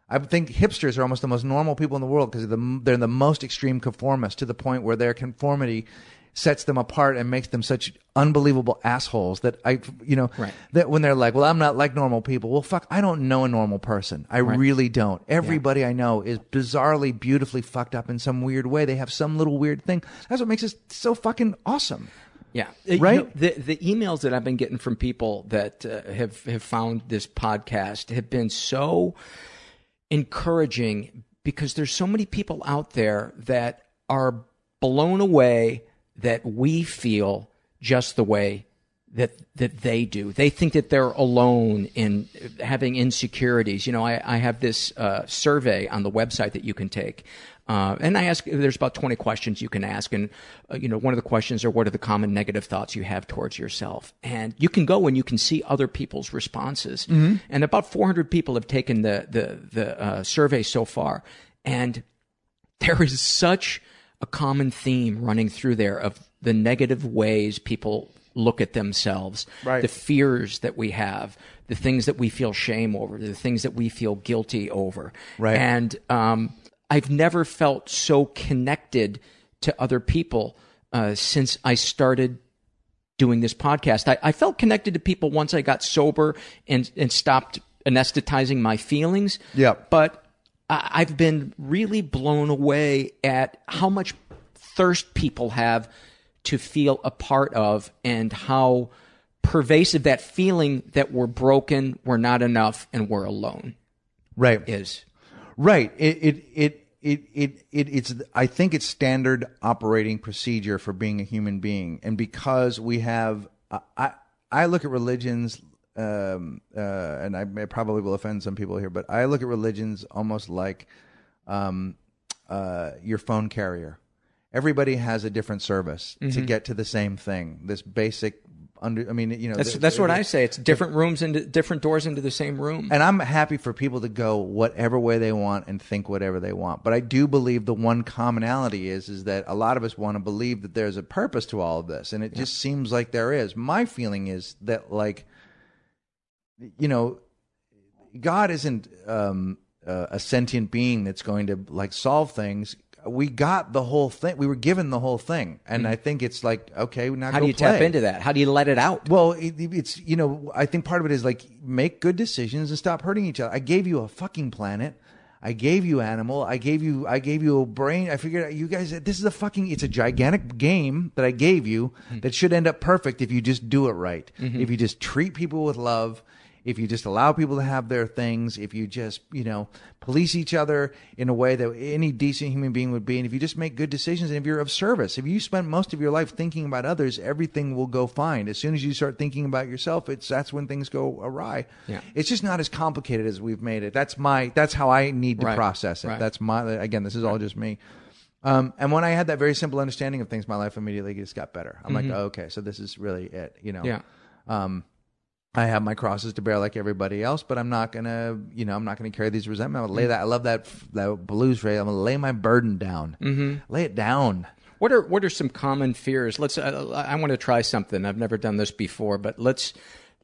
[SPEAKER 3] I think hipsters are almost the most normal people in the world because they're the, they're the most extreme conformists to the point where their conformity sets them apart and makes them such unbelievable assholes that I, you know,
[SPEAKER 2] Right.
[SPEAKER 3] that when they're like, well, I'm not like normal people. Well, fuck, I don't know a normal person. I really don't. Everybody I know is bizarrely, beautifully fucked up in some weird way. They have some little weird thing. That's what makes us so fucking awesome.
[SPEAKER 2] Yeah, Uh, you
[SPEAKER 3] Right?
[SPEAKER 2] know, the the emails that I've been getting from people that uh, have have found this podcast have been so encouraging because there's so many people out there that are blown away that we feel just the way that that they do. They think that they're alone in having insecurities. You know, I, I have this uh, survey on the website that you can take. Uh, and I ask, there's about 20 questions you can ask. And, uh, you know, one of the questions are what are the common negative thoughts you have towards yourself? And you can go and you can see other people's responses. And about 400 people have taken the, the, the uh, survey so far. And there is such a common theme running through there of the negative ways people look at themselves,
[SPEAKER 3] Right.
[SPEAKER 2] the fears that we have, the things that we feel shame over, the things that we feel guilty over.
[SPEAKER 3] Right.
[SPEAKER 2] And um, I've never felt so connected to other people uh, since I started doing this podcast. I, I felt connected to people once I got sober and, and stopped anesthetizing my feelings.
[SPEAKER 3] Yep.
[SPEAKER 2] But I, I've been really blown away at how much thirst people have to feel a part of and how pervasive that feeling that we're broken, we're not enough, and we're alone
[SPEAKER 3] Right.
[SPEAKER 2] is.
[SPEAKER 3] Right. It it it it it, it it's I think it's standard operating procedure for being a human being, and because we have I I, I look at religions. Um, uh, and I may, probably will offend some people here, but I look at religions almost like um, uh, your phone carrier. Everybody has a different service to get to the same thing. This basic under. I mean, you know,
[SPEAKER 2] That's
[SPEAKER 3] the-
[SPEAKER 2] that's what I say. It's different rooms into different doors into the same room.
[SPEAKER 3] and I'm happy for people to go whatever way they want and think whatever they want. But I do believe the one commonality is is that a lot of us want to believe that there's a purpose to all of this, and it just seems like there is. My feeling is that like, you know, God isn't um, uh, a sentient being that's going to like solve things. We got the whole thing. We were given the whole thing, and I think it's like okay, now
[SPEAKER 2] Mm-hmm. How do you tap into that? How do you let it out?
[SPEAKER 3] Well, it, it's you know, I think part of it is like make good decisions and stop hurting each other. I gave you a fucking planet. I gave you animal. I gave you. I gave you a brain. I figured out you guys. This is a fucking. It's a gigantic game that I gave you that should end up perfect if you just do it right. If you just treat people with love, if you just allow people to have their things, if you just, you know, police each other in a way that any decent human being would be, and if you just make good decisions and if you're of service, if you spend most of your life thinking about others, everything will go fine. As soon as you start thinking about yourself, it's that's when things go awry.
[SPEAKER 2] Yeah.
[SPEAKER 3] It's just not as complicated as we've made it. That's my that's how I need to
[SPEAKER 2] Right.
[SPEAKER 3] process it.
[SPEAKER 2] Right.
[SPEAKER 3] That's my again, this is all just me. Um, and when I had that very simple understanding of things, my life immediately just got better. I'm like, oh, okay, so this is really it, you know.
[SPEAKER 2] Mm-hmm. Yeah.
[SPEAKER 3] Um, I have my crosses to bear like everybody else, but I'm not gonna, you know, I'm not gonna carry these resentment. I'm gonna lay that. I love that that blues phrase. I'm gonna lay my burden down. Mm-hmm. Lay it down.
[SPEAKER 2] What are what are some common fears? Let's. Uh, I want to try something. I've never done this before, but let's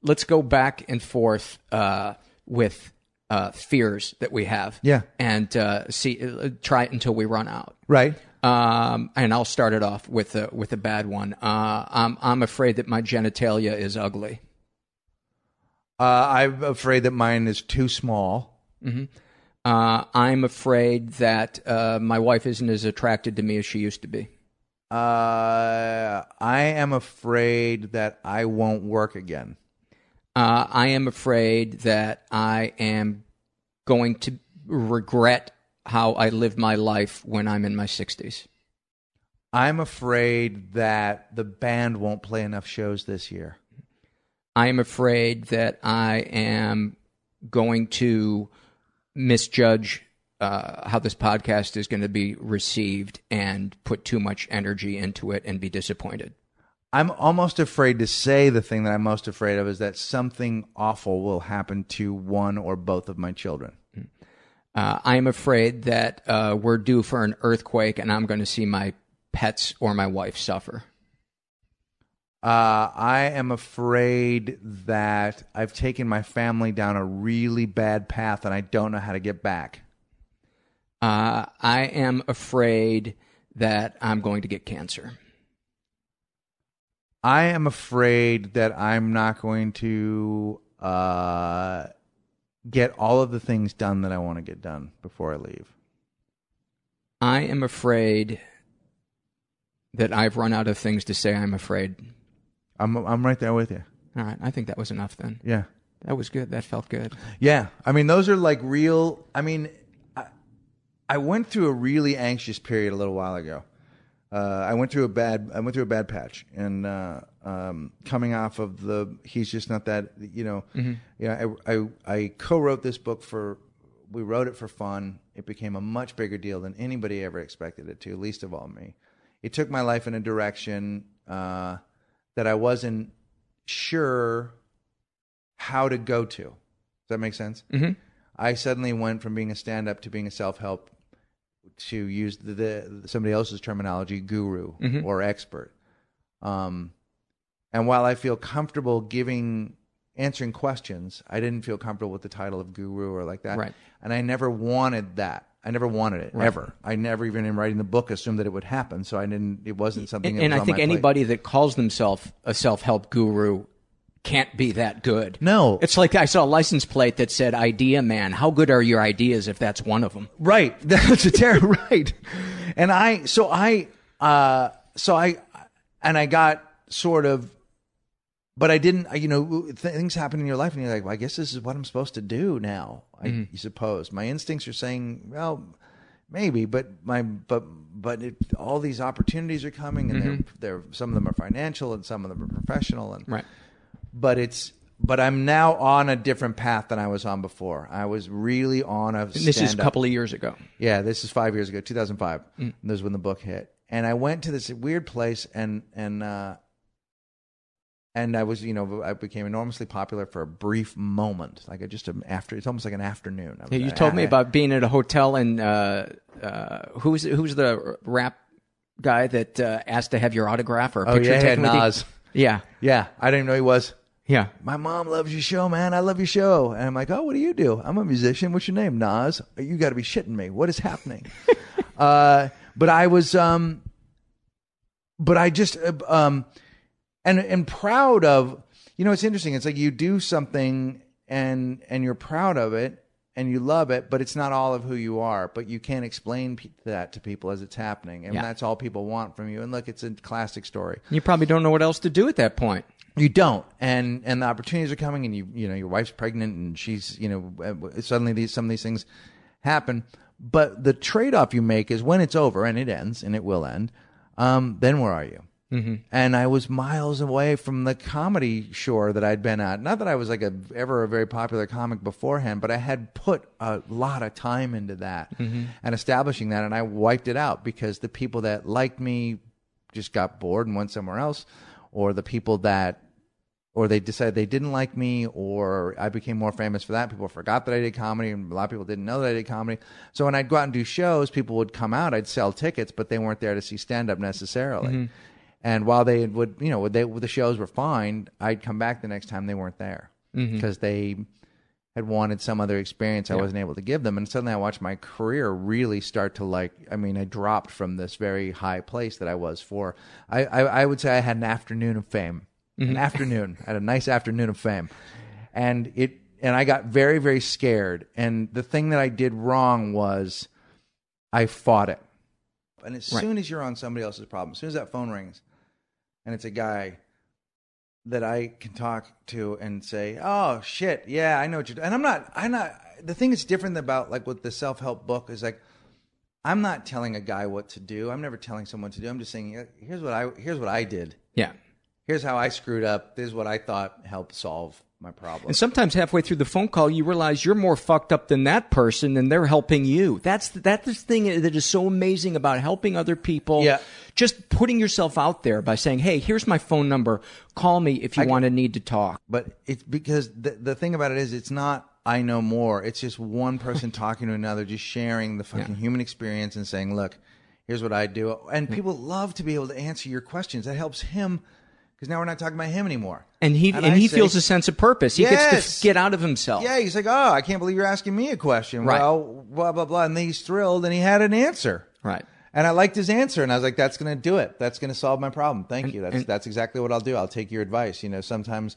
[SPEAKER 2] let's go back and forth uh, with uh, fears that we have.
[SPEAKER 3] Yeah.
[SPEAKER 2] and uh, see. Uh, try it until we run out.
[SPEAKER 3] Right.
[SPEAKER 2] Um, and I'll start it off with a with a bad one. Uh, I'm I'm afraid that my genitalia is ugly.
[SPEAKER 3] Uh, I'm afraid that mine is too small.
[SPEAKER 2] Uh, I'm afraid that uh, my wife isn't as attracted to me as she used to be.
[SPEAKER 3] Uh, I am afraid that I won't work again.
[SPEAKER 2] Uh, I am afraid that I am going to regret how I lived my life when I'm in my 60s.
[SPEAKER 3] I'm afraid that the band won't play enough shows this year.
[SPEAKER 2] I am afraid that I am going to misjudge uh, how this podcast is going to be received and put too much energy into it and be disappointed.
[SPEAKER 3] I'm almost afraid to say the thing that I'm most afraid of is that something awful will happen to one or both of my children.
[SPEAKER 2] Uh, I am afraid that uh, we're due for an earthquake and I'm going to see my pets or my wife suffer.
[SPEAKER 3] Uh, I am afraid that I've taken my family down a really bad path and I don't know how to get back.
[SPEAKER 2] Uh, I am afraid that I'm going to get cancer.
[SPEAKER 3] I am afraid that I'm not going to uh, get all of the things done that I want to get done before I leave.
[SPEAKER 2] I am afraid that I've run out of things to say. I'm afraid.
[SPEAKER 3] I'm I'm right there with you.
[SPEAKER 2] All right, I think that was enough then.
[SPEAKER 3] Yeah.
[SPEAKER 2] That was good. That felt good.
[SPEAKER 3] Yeah, I mean those are like real. I mean, I, I went through a really anxious period a little while ago. Uh, I went through a bad. I went through a bad patch, and uh, um, coming off of the, he's just not that. You know, yeah. I, I I co-wrote this book for. We wrote it for fun. It became a much bigger deal than anybody ever expected it to. Least of all me. It took my life in a direction uh, that I wasn't sure how to go to. Does that make sense?
[SPEAKER 2] Mhm.
[SPEAKER 3] I suddenly went from being a stand up to being a self help to use the, the somebody else's terminology, guru
[SPEAKER 2] Mhm.
[SPEAKER 3] or expert. Um, and while I feel comfortable giving answering questions, I didn't feel comfortable with the title of guru or like that.
[SPEAKER 2] Right.
[SPEAKER 3] And I never wanted that. I never wanted it
[SPEAKER 2] Right.
[SPEAKER 3] ever. I never even in writing the book assumed that it would happen. So I didn't. It wasn't something.
[SPEAKER 2] And, and
[SPEAKER 3] was
[SPEAKER 2] I think
[SPEAKER 3] my plate.
[SPEAKER 2] anybody that calls themselves a self-help guru can't be that good.
[SPEAKER 3] No.
[SPEAKER 2] It's like I saw a license plate that said "Idea Man." How good are your ideas if that's one of them?
[SPEAKER 3] Right. That's a terrible right. And I so I uh so I and I got sort of but I didn't you know th- things happen in your life and you're like, well, I guess this is what I'm supposed to do now. I you suppose. My instincts are saying, well, maybe, but my but but it, all these opportunities are coming and they're they're some of them are financial and some of them are professional and
[SPEAKER 2] Right.
[SPEAKER 3] but it's but I'm now on a different path than I was on before. I was really on a
[SPEAKER 2] And this is a couple of years ago.
[SPEAKER 3] yeah, this is five years ago, 2005.
[SPEAKER 2] Mm.
[SPEAKER 3] This is when the book hit, and I went to this weird place, and and uh, and I was, you know, I became enormously popular for a brief moment, like just an after. It's almost like an afternoon. Was-
[SPEAKER 2] Yeah, you
[SPEAKER 3] I-
[SPEAKER 2] told me
[SPEAKER 3] I-
[SPEAKER 2] about being at a hotel and uh, uh, who's who's the rap guy that uh, asked to have your autograph or a
[SPEAKER 3] Oh
[SPEAKER 2] picture
[SPEAKER 3] yeah, yeah,
[SPEAKER 2] taken with you?
[SPEAKER 3] Nas.
[SPEAKER 2] Yeah,
[SPEAKER 3] Yeah, I didn't even know he was.
[SPEAKER 2] yeah.
[SPEAKER 3] My mom loves your show, man. I love your show. And I'm like, oh, what do you do? I'm a musician. What's your name? Nas. You got to be shitting me. What is happening? uh, but I was, um, but I just, uh, um, and and proud of. You know, it's interesting. It's like you do something and and you're proud of it and you love it, but it's not all of who you are. But you can't explain pe- that to people as it's happening, and
[SPEAKER 2] Yeah.
[SPEAKER 3] that's all people want from you. And look, it's a classic story.
[SPEAKER 2] You probably don't know what else to do at that point.
[SPEAKER 3] you don't and and the opportunities are coming and you you know your wife's pregnant and she's you know uh, suddenly these some of these things happen but the trade-off you make is when it's over and it ends and it will end um, then where are you
[SPEAKER 2] Mm-hmm.
[SPEAKER 3] and I was miles away from the comedy shore that I'd been at. Not that I was like a ever a very popular comic beforehand, but I had put a lot of time into that
[SPEAKER 2] Mhm.
[SPEAKER 3] and establishing that, and I wiped it out because the people that liked me just got bored and went somewhere else, or the people that or they decided they didn't like me, or I became more famous for that. People forgot that I did comedy, and a lot of people didn't know that I did comedy. So when I'd go out and do shows, people would come out, I'd sell tickets, but they weren't there to see stand up necessarily.
[SPEAKER 2] Mhm.
[SPEAKER 3] And while they would, you know, they the shows were fine, I'd come back the next time they weren't there because they had wanted some other experience I
[SPEAKER 2] Yeah.
[SPEAKER 3] wasn't able to give them. And suddenly I watched my career really start to like, I mean, I dropped from this very high place that I was for. I, I, I would say I had an afternoon of fame, an
[SPEAKER 2] Mhm.
[SPEAKER 3] afternoon, I had a nice afternoon of fame. And it, and I got very, very scared. And the thing that I did wrong was I fought it. And as
[SPEAKER 2] Right.
[SPEAKER 3] soon as you're on somebody else's problem, as soon as that phone rings and it's a guy that I can talk to and say, "Oh shit, yeah, I know what you're." doing. And I'm not, I'm not. The thing that's different about like with the self help book is like, I'm not telling a guy what to do. I'm never telling someone to do. I'm just saying, here's what I, here's what I did.
[SPEAKER 2] Yeah.
[SPEAKER 3] Here's how I screwed up. This is what I thought helped solve my problem.
[SPEAKER 2] And sometimes halfway through the phone call, you realize you're more fucked up than that person, and they're helping you. That's the, that's the thing that is so amazing about helping other people.
[SPEAKER 3] Yeah.
[SPEAKER 2] Just putting yourself out there by saying, "Hey, here's my phone number. Call me if you
[SPEAKER 3] I-
[SPEAKER 2] want to need to talk."
[SPEAKER 3] But it's because the the thing about it is it's not I know more. It's just one person talking to another, just sharing the fucking human experience and saying, "Look, here's what I do." And people love to be able to answer your questions. That helps him because now we're not talking about him anymore.
[SPEAKER 2] And he and,
[SPEAKER 3] I
[SPEAKER 2] he
[SPEAKER 3] say-
[SPEAKER 2] feels a sense of purpose. He gets
[SPEAKER 3] Yes.
[SPEAKER 2] to get out of himself.
[SPEAKER 3] Yeah, he's like, "Oh, I can't believe you're asking me a question."
[SPEAKER 2] Right.
[SPEAKER 3] Well, blah blah blah, and then he's thrilled, and he had an answer.
[SPEAKER 2] Right.
[SPEAKER 3] And I liked his answer, and I was like, "That's going to do it. That's going to solve my problem. Thank you. That's
[SPEAKER 2] and-
[SPEAKER 3] that's exactly what I'll do. I'll take your advice. You know, sometimes,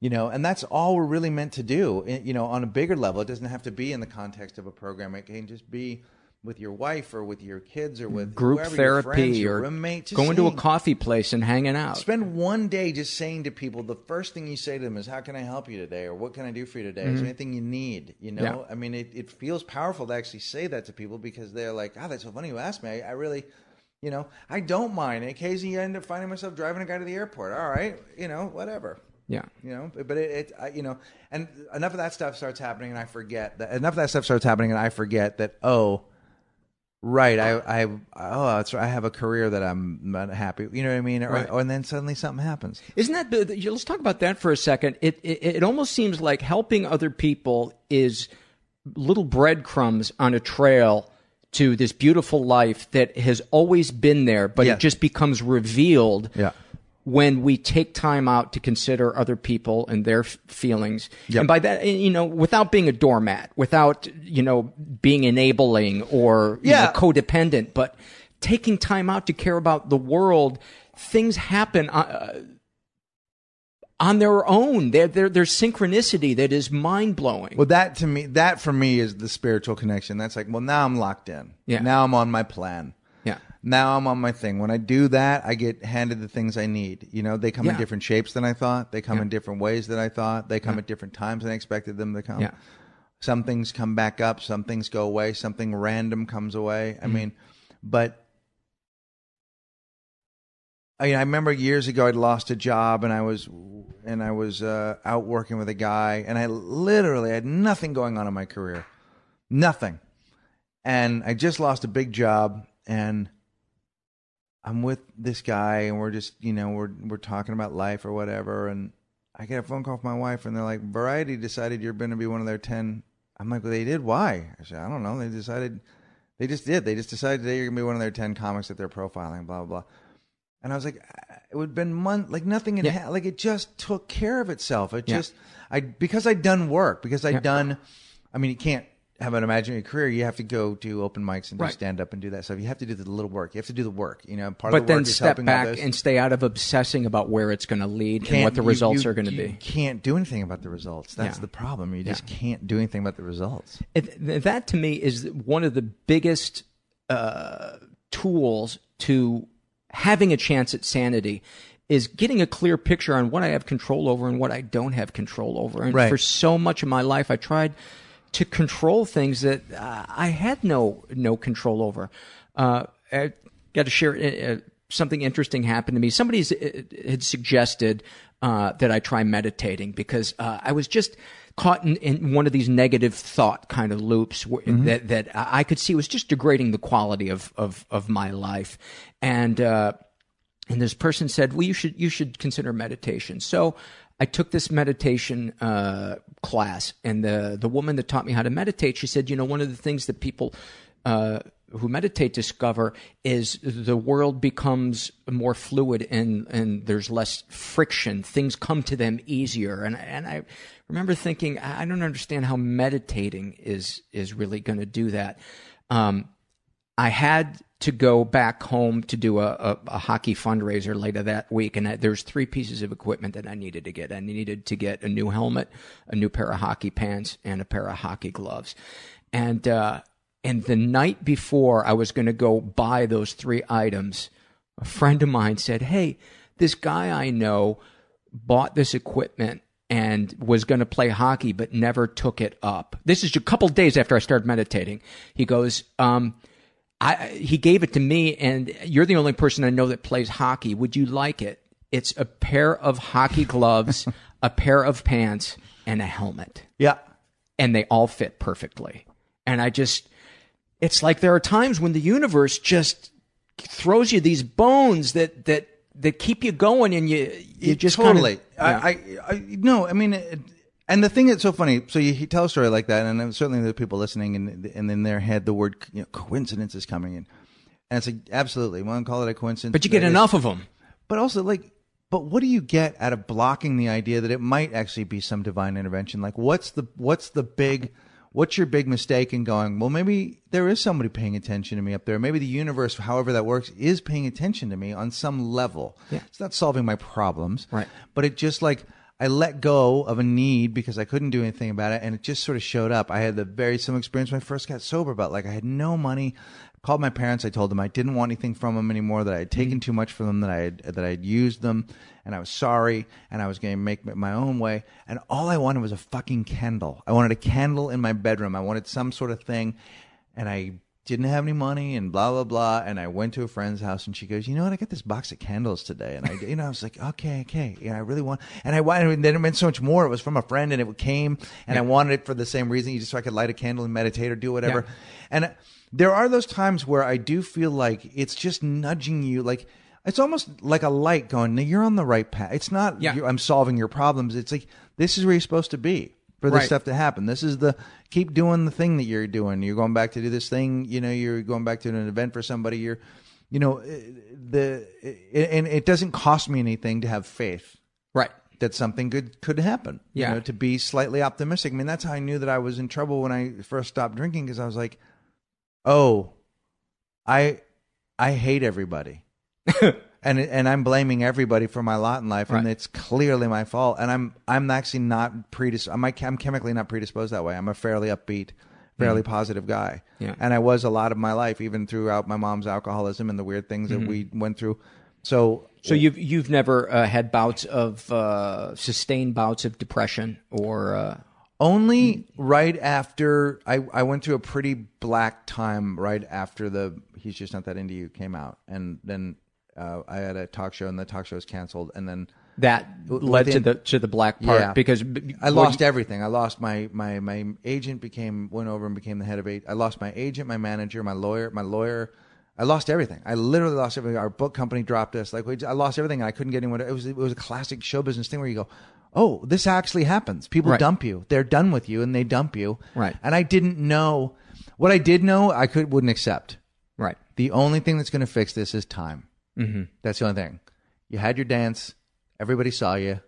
[SPEAKER 3] you know, and that's all we're really meant to do. Eh, you know, on a bigger level, it doesn't have to be in the context of a program. It can just be with your wife or with your kids or with
[SPEAKER 2] Group
[SPEAKER 3] friends,
[SPEAKER 2] therapy
[SPEAKER 3] your
[SPEAKER 2] or
[SPEAKER 3] roommate.
[SPEAKER 2] Going to a coffee place and hanging out.
[SPEAKER 3] Spend one day just saying to people the first thing you say to them is, "How can I help you today?" or "What can I do for you today?" Is
[SPEAKER 2] Mhm.
[SPEAKER 3] there anything you need? You know,
[SPEAKER 2] Yeah.
[SPEAKER 3] I mean, it, it feels powerful to actually say that to people because they're like, "Oh, that's so funny you asked me." I, I really, you know, I don't mind. Occasionally, I end up finding myself driving a guy to the airport. All right, you know, whatever.
[SPEAKER 2] Yeah.
[SPEAKER 3] You know, but but it, it I, you know, and enough of that stuff starts happening, and I forget that enough of that stuff starts happening, and I forget that oh. Right, I, I, oh, that's right. I have a career that I'm not happy. You know what I mean? Or,
[SPEAKER 2] Right.
[SPEAKER 3] or and then suddenly something happens.
[SPEAKER 2] Isn't that let's talk about that for a second. It, it it almost seems like helping other people is little breadcrumbs on a trail to this beautiful life that has always been there, but
[SPEAKER 3] Yeah.
[SPEAKER 2] it just becomes revealed
[SPEAKER 3] Yeah.
[SPEAKER 2] When we take time out to consider other people and their f- feelings.
[SPEAKER 3] Yep.
[SPEAKER 2] And by that, you know, without being a doormat, without, you know, being enabling or you
[SPEAKER 3] Yeah.
[SPEAKER 2] know, codependent, but taking time out to care about the world, things happen uh, on their own. There, there, there's synchronicity that is mind blowing.
[SPEAKER 3] Well, that to me, that for me is the spiritual connection. That's like, well, now I'm locked in.
[SPEAKER 2] Yeah.
[SPEAKER 3] Now I'm on my plan.
[SPEAKER 2] Yeah.
[SPEAKER 3] Now I'm on my thing. When I do that, I get handed the things I need. You know, they come in different shapes than I thought. They come
[SPEAKER 2] Yeah.
[SPEAKER 3] in different ways than I thought. They come
[SPEAKER 2] Yeah.
[SPEAKER 3] at different times than I expected them to come.
[SPEAKER 2] Yeah.
[SPEAKER 3] Some things come back up. Some things go away. Something random comes away. I
[SPEAKER 2] Mhm.
[SPEAKER 3] mean, but I mean, I remember years ago I'd lost a job and I was and I was uh, out working with a guy and I literally had nothing going on in my career, nothing, and I just lost a big job and I'm with this guy and we're just you know we're we're talking about life or whatever and I get a phone call from my wife and they're like Variety decided you're going to be one of their ten. I'm like, well, they did. Why? I said, I don't know. They decided. They just did. They just decided today you're gonna be one of their ten comics that they're profiling. Blah blah blah. And I was like, uh, it would have been month like nothing had
[SPEAKER 2] Yeah.
[SPEAKER 3] ha- like it just took care of itself. It
[SPEAKER 2] Yeah.
[SPEAKER 3] just I because I'd done work because I'd
[SPEAKER 2] Yeah.
[SPEAKER 3] done. I mean, you can't have an imaginary career. You have to go do open mics and do
[SPEAKER 2] Right.
[SPEAKER 3] stand up and do that stuff. You have to do the little work. You have to do the work. You know, part
[SPEAKER 2] but
[SPEAKER 3] of the work
[SPEAKER 2] then
[SPEAKER 3] is
[SPEAKER 2] step back and stay out of obsessing about where it's going to lead and
[SPEAKER 3] Can't-
[SPEAKER 2] what the
[SPEAKER 3] you-
[SPEAKER 2] results
[SPEAKER 3] you-
[SPEAKER 2] are going to
[SPEAKER 3] you
[SPEAKER 2] be.
[SPEAKER 3] Can't do anything about the results. That's
[SPEAKER 2] Yeah.
[SPEAKER 3] the problem. You
[SPEAKER 2] Yeah.
[SPEAKER 3] just can't do anything about the results.
[SPEAKER 2] It, that to me is one of the biggest uh, tools to having a chance at sanity is getting a clear picture on what I have control over and what I don't have control over. And
[SPEAKER 3] Right.
[SPEAKER 2] for so much of my life, I tried to control things that uh, I had no no control over. Uh, I got to share uh, something interesting happened to me. Somebody had suggested uh, that I try meditating because uh, I was just caught in, in one of these negative thought kind of loops wh- that that I could see was just degrading the quality of of of my life, and uh, and this person said, "Well, you should you should consider meditation." So I took this meditation uh, class, and the the woman that taught me how to meditate, she said, "You know, one of the things that people uh, who meditate discover is the world becomes more fluid and and there's less friction. Things come to them easier." And and I remember thinking, I don't understand how meditating is is really going to do that. Um, I had to go back home to do a, a, a hockey fundraiser later that week, and I, there's three pieces of equipment that I needed to get. I needed to get a new helmet, a new pair of hockey pants, and a pair of hockey gloves. And uh, and the night before I was going to go buy those three items, a friend of mine said, "Hey, this guy I know bought this equipment." And was going to play hockey, but never took it up. This is a couple days after I started meditating. He goes, um, I, he gave it to me, and you're the only person I know that plays hockey. Would you like it? It's a pair of hockey gloves, a pair of pants, and a helmet.
[SPEAKER 3] Yeah.
[SPEAKER 2] And they all fit perfectly. And I just, it's like there are times when the universe just throws you these bones that, that, that keep you going and you, you just
[SPEAKER 3] totally.
[SPEAKER 2] Kinda,
[SPEAKER 3] I, I, I, no, I mean, it, and the thing that's so funny. So you, you tell a story like that, and certainly the people listening, and and in their head, the word you know, coincidence is coming in, and it's like absolutely, we want to call it a coincidence,
[SPEAKER 2] but you get enough of them.
[SPEAKER 3] But also, like, but what do you get out of blocking the idea that it might actually be some divine intervention? Like, what's the what's the big what's your big mistake in going? Well, maybe there is somebody paying attention to me up there. Maybe the universe, however that works, is paying attention to me on some level.
[SPEAKER 2] Yeah.
[SPEAKER 3] It's not solving my problems,
[SPEAKER 2] Right.
[SPEAKER 3] But it just like I let go of a need because I couldn't do anything about it, and it just sort of showed up. I had the very similar experience when I first got sober. but like I had no money. I called my parents. I told them I didn't want anything from them anymore. That I had taken mm-hmm. too much from them. That I had that I had used them, and I was sorry. And I was going to make it my own way. And all I wanted was a fucking candle. I wanted a candle in my bedroom. I wanted some sort of thing, and I didn't have any money and blah blah blah and I went to a friend's house and she goes, you know what, I got this box of candles today and I, you know, I was like, okay, okay, yeah, I really want, and I wanted, and then it meant so much more. It was from a friend and it came and I wanted it for the same reason, you just so I could light a candle and meditate or do whatever.
[SPEAKER 2] Yeah.
[SPEAKER 3] And there are those times where I do feel like it's just nudging you, like. It's almost like a light going. now you're on the right path. It's not.
[SPEAKER 2] Yeah.
[SPEAKER 3] I'm solving your problems. It's like this is where you're supposed to be for this
[SPEAKER 2] Right.
[SPEAKER 3] stuff to happen. This is the keep doing the thing that you're doing. You're going back to do this thing. You know, you're going back to an event for somebody. You're, you know, eh, the eh, and it doesn't cost me anything to have faith
[SPEAKER 2] Right.
[SPEAKER 3] that something good could happen.
[SPEAKER 2] Yeah.
[SPEAKER 3] You know, to be slightly optimistic. I mean, that's how I knew that I was in trouble when I first stopped drinking because I was like, oh, I I hate everybody. and and I'm blaming everybody for my lot in life, and
[SPEAKER 2] Right.
[SPEAKER 3] it's clearly my fault. And I'm I'm actually not predisposed. I'm, I'm chemically not predisposed that way. I'm a fairly upbeat, fairly positive guy.
[SPEAKER 2] Yeah.
[SPEAKER 3] And I was a lot of my life, even throughout my mom's alcoholism and the weird things that we went through. So
[SPEAKER 2] So you've you've never uh, had bouts of uh, sustained bouts of depression or uh,
[SPEAKER 3] Only right after I, I went through a pretty black time right after the He's Just Not That Into You came out. And then uh, I had a talk show and the talk show was canceled. And then
[SPEAKER 2] that led to the to the black part
[SPEAKER 3] Yeah.
[SPEAKER 2] because
[SPEAKER 3] I lost
[SPEAKER 2] you-
[SPEAKER 3] everything. I lost my, my, my agent became, went over and became the head of eight. I lost my agent, my manager, my lawyer, my lawyer. I lost everything. I literally lost everything. Our book company dropped us. Like we, I lost everything. And I couldn't get anyone. It was it was a classic show business thing where you go, oh, this actually happens. People
[SPEAKER 2] Right.
[SPEAKER 3] dump you. They're done with you, and they dump you.
[SPEAKER 2] Right.
[SPEAKER 3] And I didn't know what I did know. I could wouldn't accept.
[SPEAKER 2] right
[SPEAKER 3] The only thing that's going to fix this is time. Mm-hmm. That's the only thing. You had your dance. Everybody saw you.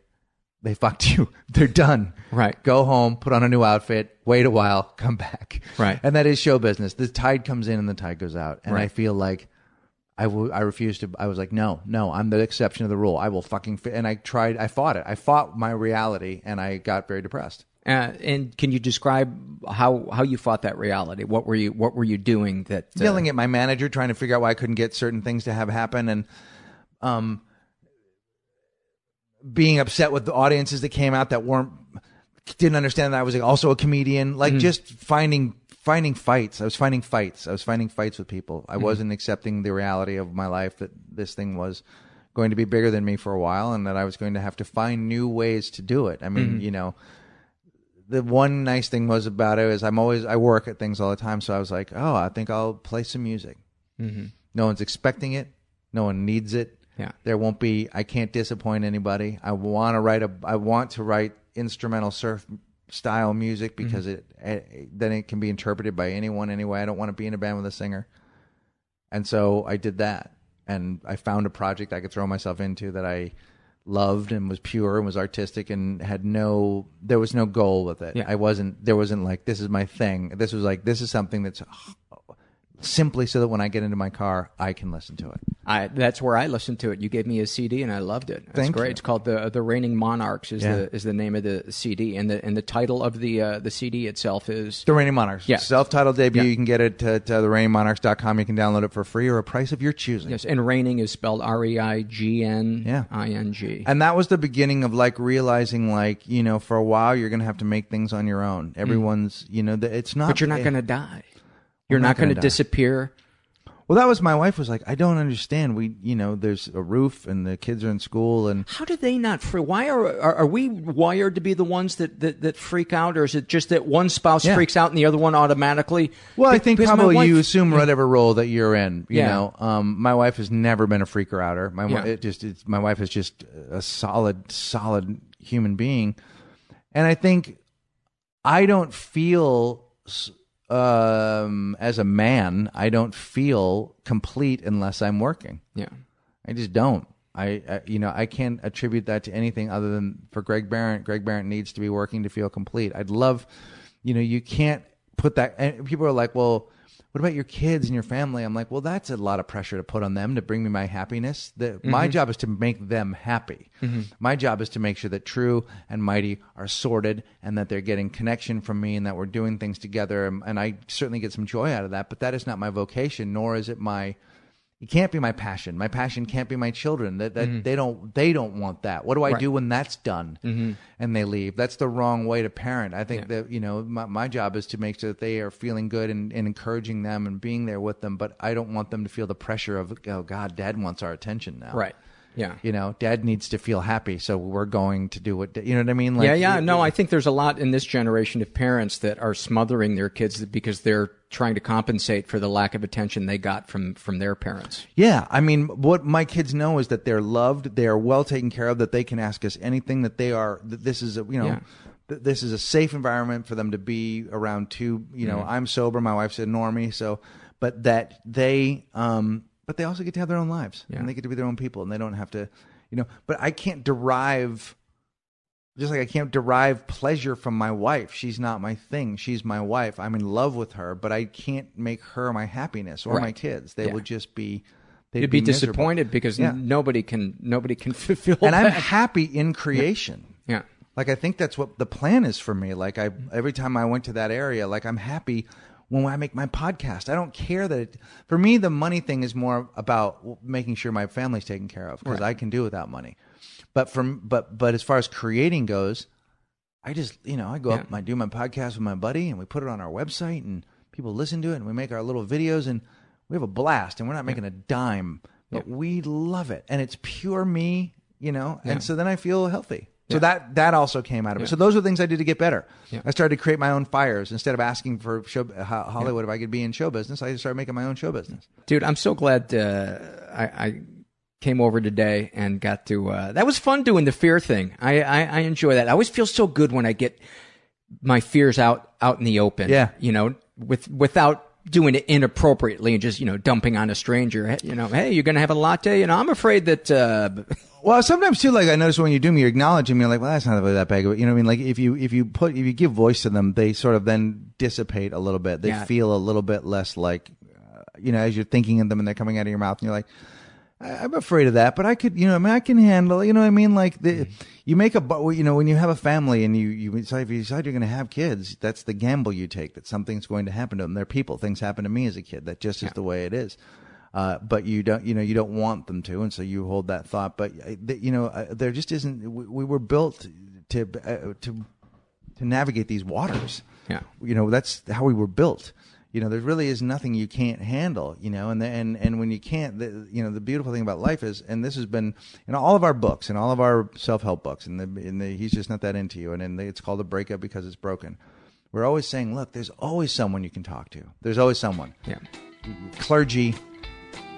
[SPEAKER 3] They fucked you. They're done.
[SPEAKER 2] Right.
[SPEAKER 3] Go home, put on a new outfit, wait a while, come back.
[SPEAKER 2] Right.
[SPEAKER 3] And that is show business. The tide comes in and the tide goes out. And I feel like I w- I refused to. I was like, no, no, I'm the exception of the rule. I will fucking. Fi-. And I tried. I fought it. I fought my reality, and I got very depressed.
[SPEAKER 2] Uh, and can you describe how how you fought that reality what were you what were you doing that uh,
[SPEAKER 3] yelling at my manager, trying to figure out why I couldn't get certain things to have happen, and um, being upset with the audiences that came out that weren't didn't understand that I was also a comedian. Like just finding finding fights. I was finding fights. I was finding fights with people. I wasn't accepting the reality of my life that this thing was going to be bigger than me for a while and that I was going to have to find new ways to do it. I mean, you know, the one nice thing was about it is I'm always I work at things all the time, so I was like, oh, I think I'll play some music. Mm-hmm. No one's expecting it. No one needs it.
[SPEAKER 2] Yeah.
[SPEAKER 3] There won't be. I can't disappoint anybody. I want to write a. I want to write instrumental surf style music because it, it then it can be interpreted by anyone anyway. I don't want to be in a band with a singer, and so I did that, and I found a project I could throw myself into that I loved and was pure and was artistic and had no there was no goal with it.
[SPEAKER 2] Yeah.
[SPEAKER 3] I wasn't there wasn't like this is my thing. This was like this is something that's simply so that when I get into my car I can listen to it.
[SPEAKER 2] I, that's where I listened to it. You gave me a CD and I loved it. That's
[SPEAKER 3] Thank
[SPEAKER 2] great.
[SPEAKER 3] you.
[SPEAKER 2] It's called the the Reigning Monarchs is
[SPEAKER 3] Yeah.
[SPEAKER 2] the is the name of the CD and the and the title of the uh, the CD itself is
[SPEAKER 3] The Reigning Monarchs.
[SPEAKER 2] Yeah.
[SPEAKER 3] Self-titled debut.
[SPEAKER 2] Yeah.
[SPEAKER 3] You can get it at uh, thereigningmonarchs.com. You can download it for free or a price of your choosing.
[SPEAKER 2] yes, and Reigning is spelled R E I G N. I N G.
[SPEAKER 3] And that was the beginning of like realizing like, you know, for a while you're going to have to make things on your own. Everyone's, you know, the, it's not
[SPEAKER 2] Mm. But you're not going to die. You're
[SPEAKER 3] not
[SPEAKER 2] not going
[SPEAKER 3] gonna
[SPEAKER 2] disappear.
[SPEAKER 3] Well, that was my wife was like, I don't understand. We, you know, there's a roof and the kids are in school and
[SPEAKER 2] How do they not free? Why are, are are we wired to be the ones that, that, that freak out, or is it just that one spouse
[SPEAKER 3] Yeah.
[SPEAKER 2] freaks out and the other one automatically?
[SPEAKER 3] Well, I think
[SPEAKER 2] because
[SPEAKER 3] probably
[SPEAKER 2] wife-
[SPEAKER 3] you assume whatever role that you're in. You
[SPEAKER 2] Yeah.
[SPEAKER 3] know, um, my wife has never been a freaker outer. My
[SPEAKER 2] Yeah.
[SPEAKER 3] it just it's, my wife is just a solid, solid human being, and I think I don't feel um, as a man. I don't feel complete unless I'm working.
[SPEAKER 2] Yeah.
[SPEAKER 3] I just don't. I, I you know I can't attribute that to anything other than for Greg Behrendt. Greg Behrendt needs to be working to feel complete. I'd love, you know, you can't put that. And people are like, well, what about your kids and your family? I'm like, well, that's a lot of pressure to put on them to bring me my happiness. The, My mm-hmm. job is to make them happy. Mm-hmm. My job is to make sure that True and Mighty are sorted and that they're getting connection from me and that we're doing things together. And, and I certainly get some joy out of that. But that is not my vocation, nor is it my it can't be my passion. My passion can't be my children. That, that mm-hmm. they don't they don't want that. What do I
[SPEAKER 2] Right.
[SPEAKER 3] do when that's done mm-hmm. and they leave? That's the wrong way to parent. I think
[SPEAKER 2] Yeah.
[SPEAKER 3] that you know my, my job is to make sure that they are feeling good and, and encouraging them and being there with them. But I don't want them to feel the pressure of oh God, Dad wants our attention now.
[SPEAKER 2] Right. Yeah.
[SPEAKER 3] You know, Dad needs to feel happy, so we're going to do what you know what I mean. Like,
[SPEAKER 2] yeah, yeah. No, I think there's a lot in this generation of parents that are smothering their kids because they're trying to compensate for the lack of attention they got from from their parents.
[SPEAKER 3] Yeah, I mean, what my kids know is that they're loved, they are well taken care of, that they can ask us anything, that they are. That this is a you know,
[SPEAKER 2] Yeah.
[SPEAKER 3] th- this is a safe environment for them to be around. Two, you know, I'm sober, my wife's a normie, so, but that they, um, but they also get to have their own lives
[SPEAKER 2] Yeah.
[SPEAKER 3] and they get to be their own people, and they don't have to, you know. But I can't derive. Just like I can't derive pleasure from my wife. She's not my thing. She's my wife. I'm in love with her, but I can't make her my happiness or my kids. They
[SPEAKER 2] Yeah.
[SPEAKER 3] would just be. They'd
[SPEAKER 2] You'd be,
[SPEAKER 3] miserable.
[SPEAKER 2] disappointed because
[SPEAKER 3] Yeah.
[SPEAKER 2] nobody can nobody can fulfill
[SPEAKER 3] And I'm happy in creation.
[SPEAKER 2] yeah.
[SPEAKER 3] Like I think that's what the plan is for me. Like I every time I went to that area, like I'm happy when I make my podcast. I don't care that it, for me the money thing is more about making sure my family's taken care of because I can do without money. But from but but as far as creating goes, I just you know I go up,
[SPEAKER 2] Yeah.
[SPEAKER 3] I do my podcast with my buddy, and we put it on our website, and people listen to it, and we make our little videos, and we have a blast, and we're not making a dime, but we love it, and it's pure me, you know, and so then I feel healthy. So that that also came out of it. So those are things I did to get better. I started to create my own fires instead of asking for show, Ho- Hollywood if I could be in show business. I started making my own show business.
[SPEAKER 2] Dude, I'm so glad uh, I, I came over today and got to. Uh, that was fun doing the fear thing. I, I I enjoy that. I always feel so good when I get my fears out out in the open.
[SPEAKER 3] Yeah.
[SPEAKER 2] you know, with without doing it inappropriately and just you know dumping on a stranger. You know, hey, you're gonna have a latte. You know, I'm afraid that. Uh,
[SPEAKER 3] Well, sometimes too, like I notice when you do me, you're acknowledging me. You're like, well, that's not really that big. of a-" You know what I mean? Like if you if you put if you give voice to them, they sort of then dissipate a little bit. They
[SPEAKER 2] Yeah.
[SPEAKER 3] feel a little bit less like, uh, you know, as you're thinking of them and they're coming out of your mouth, and you're like, I- I'm afraid of that, but I could, you know, I mean, I can handle. You know what I mean? Like the, you make a, you know, when you have a family and you you decide if you decide you're going to have kids, that's the gamble you take. That something's going to happen to them. They're people. Things happen to me as a kid. That just is the way it is. Uh, but you don't, you know, you don't want them to, and so you hold that thought. But uh, you know, uh, there just isn't. We, we were built to uh, to to navigate these waters.
[SPEAKER 2] Yeah.
[SPEAKER 3] You know, that's how we were built. You know, there really is nothing you can't handle. You know, and the, and and when you can't, the, you know, the beautiful thing about life is, and this has been in all of our books and all of our self help books, and the, in the he's just not that into you, and in the, it's called a breakup because it's broken. We're always saying, look, there's always someone you can talk to. There's always someone.
[SPEAKER 2] Yeah.
[SPEAKER 3] Clergy,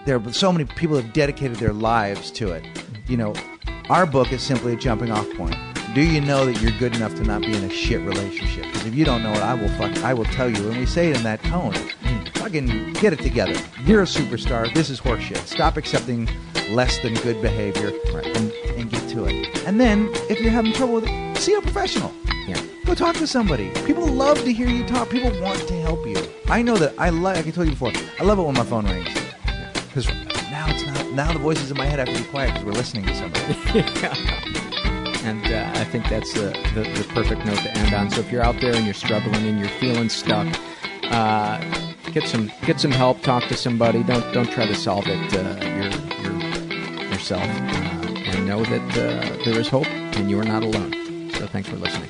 [SPEAKER 3] there are so many people have dedicated their lives to it. You know, our book is simply a jumping off point. Do you know that you're good enough to not be in a shit relationship? Because if you don't know it, I will fuck, I will tell you. And we say it in that tone. Mm, fucking get it together. You're a superstar. This is horseshit. Stop accepting less than good behavior and, and get to it. And then, if you're having trouble with it, see a professional.
[SPEAKER 2] Yeah.
[SPEAKER 3] Go talk to somebody. People love to hear you talk. People want to help you. I know that. I like. I told you before. I love it when my phone rings because now it's not. Now the voices in my head have to be quiet because we're listening to somebody.
[SPEAKER 2] And uh, I think that's the, the, the perfect note to end on. So if you're out there and you're struggling and you're feeling stuck, uh, get some get some help. Talk to somebody. Don't don't try to solve it uh, your, your, yourself. Uh, and know that uh, there is hope and you are not alone. So thanks for listening.